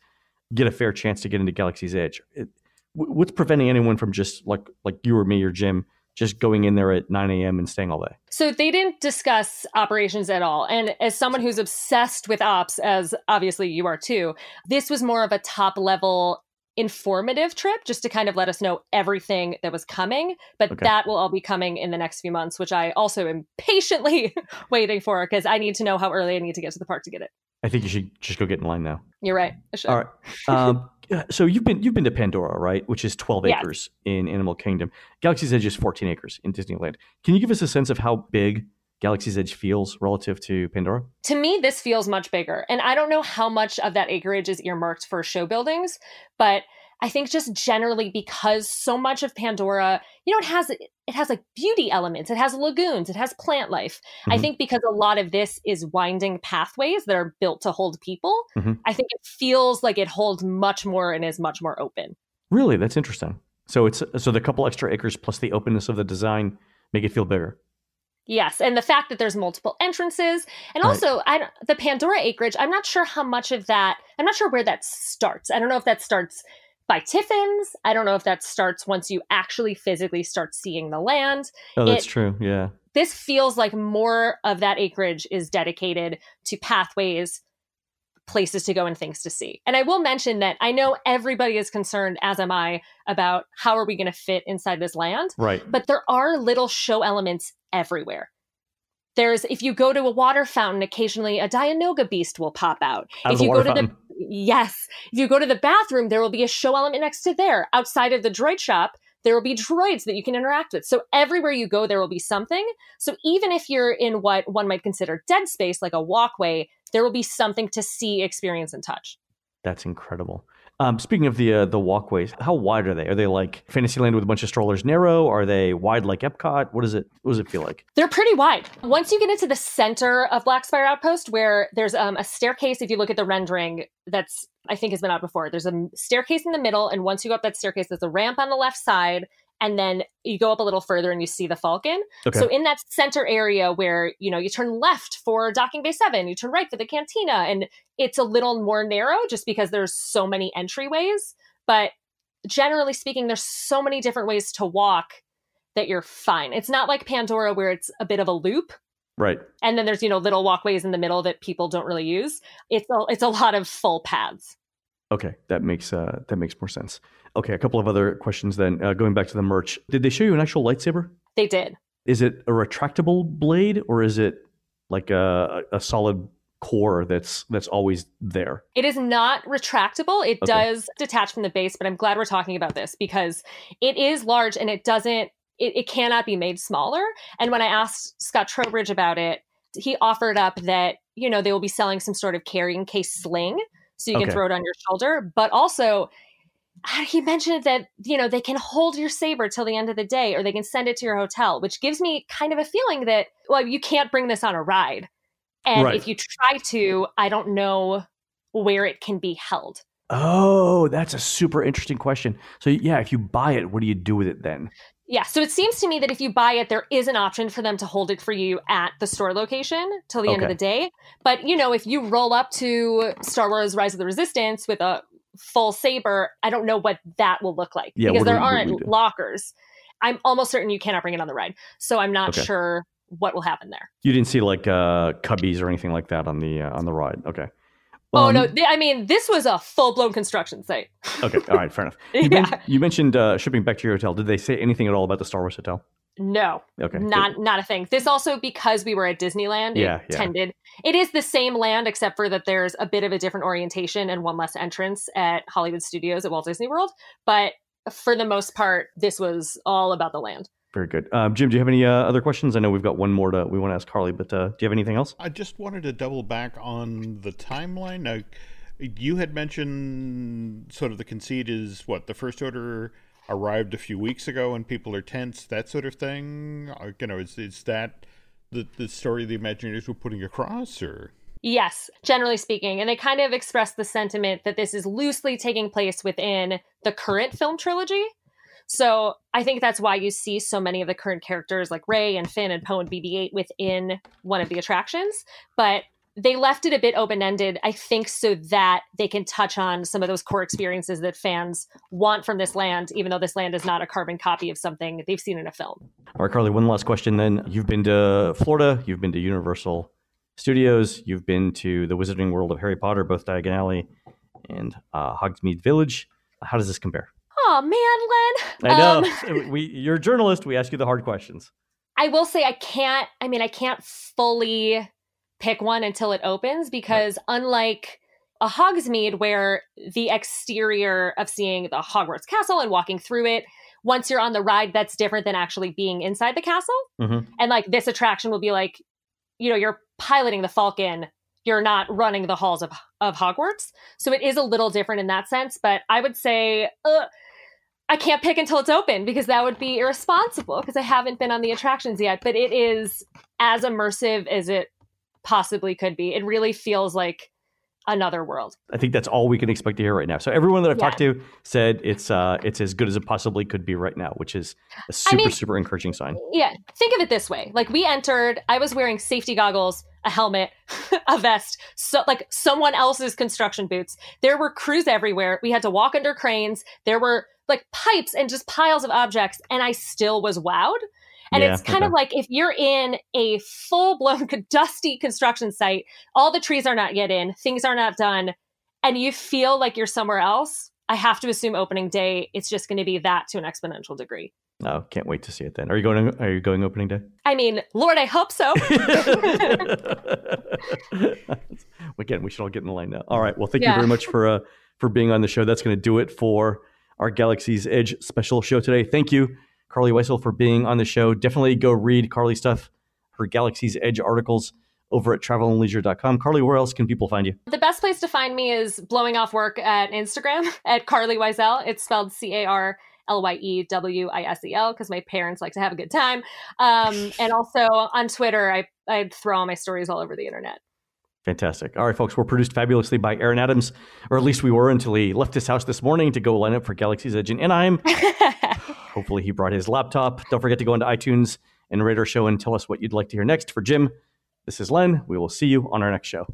Speaker 1: get a fair chance to get into Galaxy's Edge. It, what's preventing anyone from just like like you or me or Jim just going in there at 9 a.m. and staying all day?
Speaker 3: So they didn't discuss operations at all. And as someone who's obsessed with ops, as obviously you are too, this was more of a top level informative trip just to kind of let us know everything that was coming. But okay. that will all be coming in the next few months, which I also am patiently <laughs> waiting for because I need to know how early I need to get to the park to get it.
Speaker 1: I think you should just go get in line now.
Speaker 3: You're right.
Speaker 1: All right. Um, Uh, so you've been you've been to Pandora, right? Which is 12 yes. acres in Animal Kingdom. Galaxy's Edge is 14 acres in Disneyland. Can you give us a sense of how big Galaxy's Edge feels relative to Pandora?
Speaker 3: To me, this feels much bigger. And I don't know how much of that acreage is earmarked for show buildings, but I think just generally because so much of Pandora, you know, it has it has like beauty elements, it has lagoons, it has plant life. Mm-hmm. I think because a lot of this is winding pathways that are built to hold people, mm-hmm. I think it feels like it holds much more and is much more open.
Speaker 1: Really, that's interesting. So it's so the couple extra acres plus the openness of the design make it feel bigger.
Speaker 3: Yes, and the fact that there's multiple entrances, and also right. I, the Pandora acreage. I'm not sure how much of that. I'm not sure where that starts. I don't know if that starts by Tiffin's. I don't know if that starts once you actually physically start seeing the land.
Speaker 1: Oh, that's it, true. Yeah.
Speaker 3: This feels like more of that acreage is dedicated to pathways, places to go, and things to see. And I will mention that I know everybody is concerned, as am I, about how are we going to fit inside this land.
Speaker 1: Right.
Speaker 3: But there are little show elements everywhere. There's if you go to a water fountain, occasionally a Dianoga beast will pop out.
Speaker 1: out
Speaker 3: if you
Speaker 1: go
Speaker 3: to the yes, if you go to the bathroom, there will be a show element next to there. Outside of the droid shop, there will be droids that you can interact with. So everywhere you go, there will be something. So even if you're in what one might consider dead space, like a walkway, there will be something to see, experience, and touch.
Speaker 1: That's incredible. Um, speaking of the uh, the walkways, how wide are they? Are they like Fantasyland with a bunch of strollers narrow? Are they wide like Epcot? What does it What does it feel like?
Speaker 3: They're pretty wide. Once you get into the center of Black Spire Outpost, where there's um, a staircase. If you look at the rendering, that's I think has been out before. There's a staircase in the middle, and once you go up that staircase, there's a ramp on the left side, and then you go up a little further and you see the Falcon. Okay. So in that center area where you know you turn left for Docking Bay Seven, you turn right for the Cantina, and it's a little more narrow just because there's so many entryways. But generally speaking, there's so many different ways to walk that you're fine. It's not like Pandora where it's a bit of a loop.
Speaker 1: Right.
Speaker 3: And then there's, you know, little walkways in the middle that people don't really use. It's a, it's a lot of full paths.
Speaker 1: Okay, that makes uh, that makes more sense. Okay, a couple of other questions then. Uh, going back to the merch, did they show you an actual lightsaber?
Speaker 3: They did.
Speaker 1: Is it a retractable blade or is it like a, a solid core that's that's always there?
Speaker 3: It is not retractable. It okay. does detach from the base, but I'm glad we're talking about this because it is large and it doesn't it, it cannot be made smaller. And when I asked Scott Trowbridge about it, he offered up that, you know, they will be selling some sort of carrying case sling so you can throw it on your shoulder. But also, he mentioned that you know they can hold your saber till the end of the day, or they can send it to your hotel, which gives me kind of a feeling that well, you can't bring this on a ride, and right. if you try to, I don't know where it can be held.
Speaker 1: Oh, that's a super interesting question. So yeah, if you buy it, what do you do with it then?
Speaker 3: Yeah, so it seems to me that if you buy it, there is an option for them to hold it for you at the store location till the okay. end of the day. But you know, if you roll up to Star Wars: Rise of the Resistance with a full saber, I don't know what that will look like
Speaker 1: yeah,
Speaker 3: because there
Speaker 1: we,
Speaker 3: aren't lockers. I'm almost certain you cannot bring it on the ride, so I'm not okay. sure what will happen there.
Speaker 1: You didn't see like uh, cubbies or anything like that on the uh, on the ride, okay?
Speaker 3: Oh um, no! Th- I mean, this was a full blown construction site.
Speaker 1: okay, all right, fair enough. You, <laughs> yeah. men- you mentioned uh, shipping back to your hotel. Did they say anything at all about the Star Wars hotel?
Speaker 3: No.
Speaker 1: Okay.
Speaker 3: Not good. not a thing. This also because we were at Disneyland.
Speaker 1: Yeah,
Speaker 3: it yeah. tended. It is the same land except for that there's a bit of a different orientation and one less entrance at Hollywood Studios at Walt Disney World. But for the most part, this was all about the land.
Speaker 1: Very good. Um, Jim, do you have any uh, other questions? I know we've got one more to we want to ask Carlye, but uh, do you have anything else?
Speaker 2: I just wanted to double back on the timeline. Now, you had mentioned sort of the conceit is what the first order arrived a few weeks ago and people are tense, that sort of thing. Uh, you know, is is that the the story the Imagineers were putting across, or?
Speaker 3: Yes, generally speaking. And they kind of express the sentiment that this is loosely taking place within the current film trilogy. So I think that's why you see so many of the current characters like Rey and Finn and Poe and BB 8 within one of the attractions. But they left it a bit open ended, I think, so that they can touch on some of those core experiences that fans want from this land, even though this land is not a carbon copy of something they've seen in a film.
Speaker 1: All right, Carlye, one last question then. You've been to Florida, you've been to Universal Studios, you've been to the Wizarding World of Harry Potter, both Diagon Alley and uh, Hogsmeade Village. How does this compare?
Speaker 3: Oh man,
Speaker 1: Len. I know. Um, <laughs> we, you're a journalist. We ask you the hard questions.
Speaker 3: I will say I can't. I mean, I can't fully pick one until it opens because right. unlike a Hogsmeade where the exterior of seeing the Hogwarts castle and walking through it once you're on the ride that's different than actually being inside the castle
Speaker 1: mm-hmm.
Speaker 3: and like this attraction will be like you know you're piloting the falcon you're not running the halls of, of Hogwarts. So it is a little different in that sense. But I would say, uh, I can't pick until it's open because that would be irresponsible because I haven't been on the attractions yet. But it is as immersive as it possibly could be. It really feels like another world.
Speaker 1: I think that's all we can expect to hear right now. So everyone that I've yeah. talked to said it's uh it's as good as it possibly could be right now, which is a super I mean, super encouraging sign.
Speaker 3: Yeah, think of it this way: like we entered, I was wearing safety goggles, a helmet, <laughs> a vest, so like someone else's construction boots. There were crews everywhere. We had to walk under cranes. There were like pipes and just piles of objects, and I still was wowed. And yeah, it's kind okay. of like if you're in a full blown <laughs> dusty construction site, all the trees are not yet in, things are not done, and you feel like you're somewhere else. I have to assume opening day, it's just going to be that to an exponential degree.
Speaker 1: Oh, can't wait to see it then. Are you going? Are you going opening day?
Speaker 3: I mean, Lord, I hope so. <laughs>
Speaker 1: Again, we should all get in the line now. All right. Well, thank yeah. you very much for uh, for being on the show. That's going to do it for our Galaxy's Edge special show today. Thank you Carlye Wisel for being on the show. Definitely go read Carlye stuff, her Galaxy's Edge articles over at travelandleisure.com. Carlye, where else can people find you?
Speaker 3: The best place to find me is blowing off work at Instagram <laughs> at Carlye Wisel. It's spelled C A R L Y E W I S E L because my parents like to have a good time. Um, and also on Twitter, I, I throw all my stories all over the internet.
Speaker 1: Fantastic. All right, folks, we're produced fabulously by Aaron Adams, or at least we were until he left his house this morning to go line up for Galaxy's Edge in Anaheim. <laughs> Hopefully, he brought his laptop. Don't forget to go into iTunes and rate our show and tell us what you'd like to hear next. For Jim, this is Len. We will see you on our next show.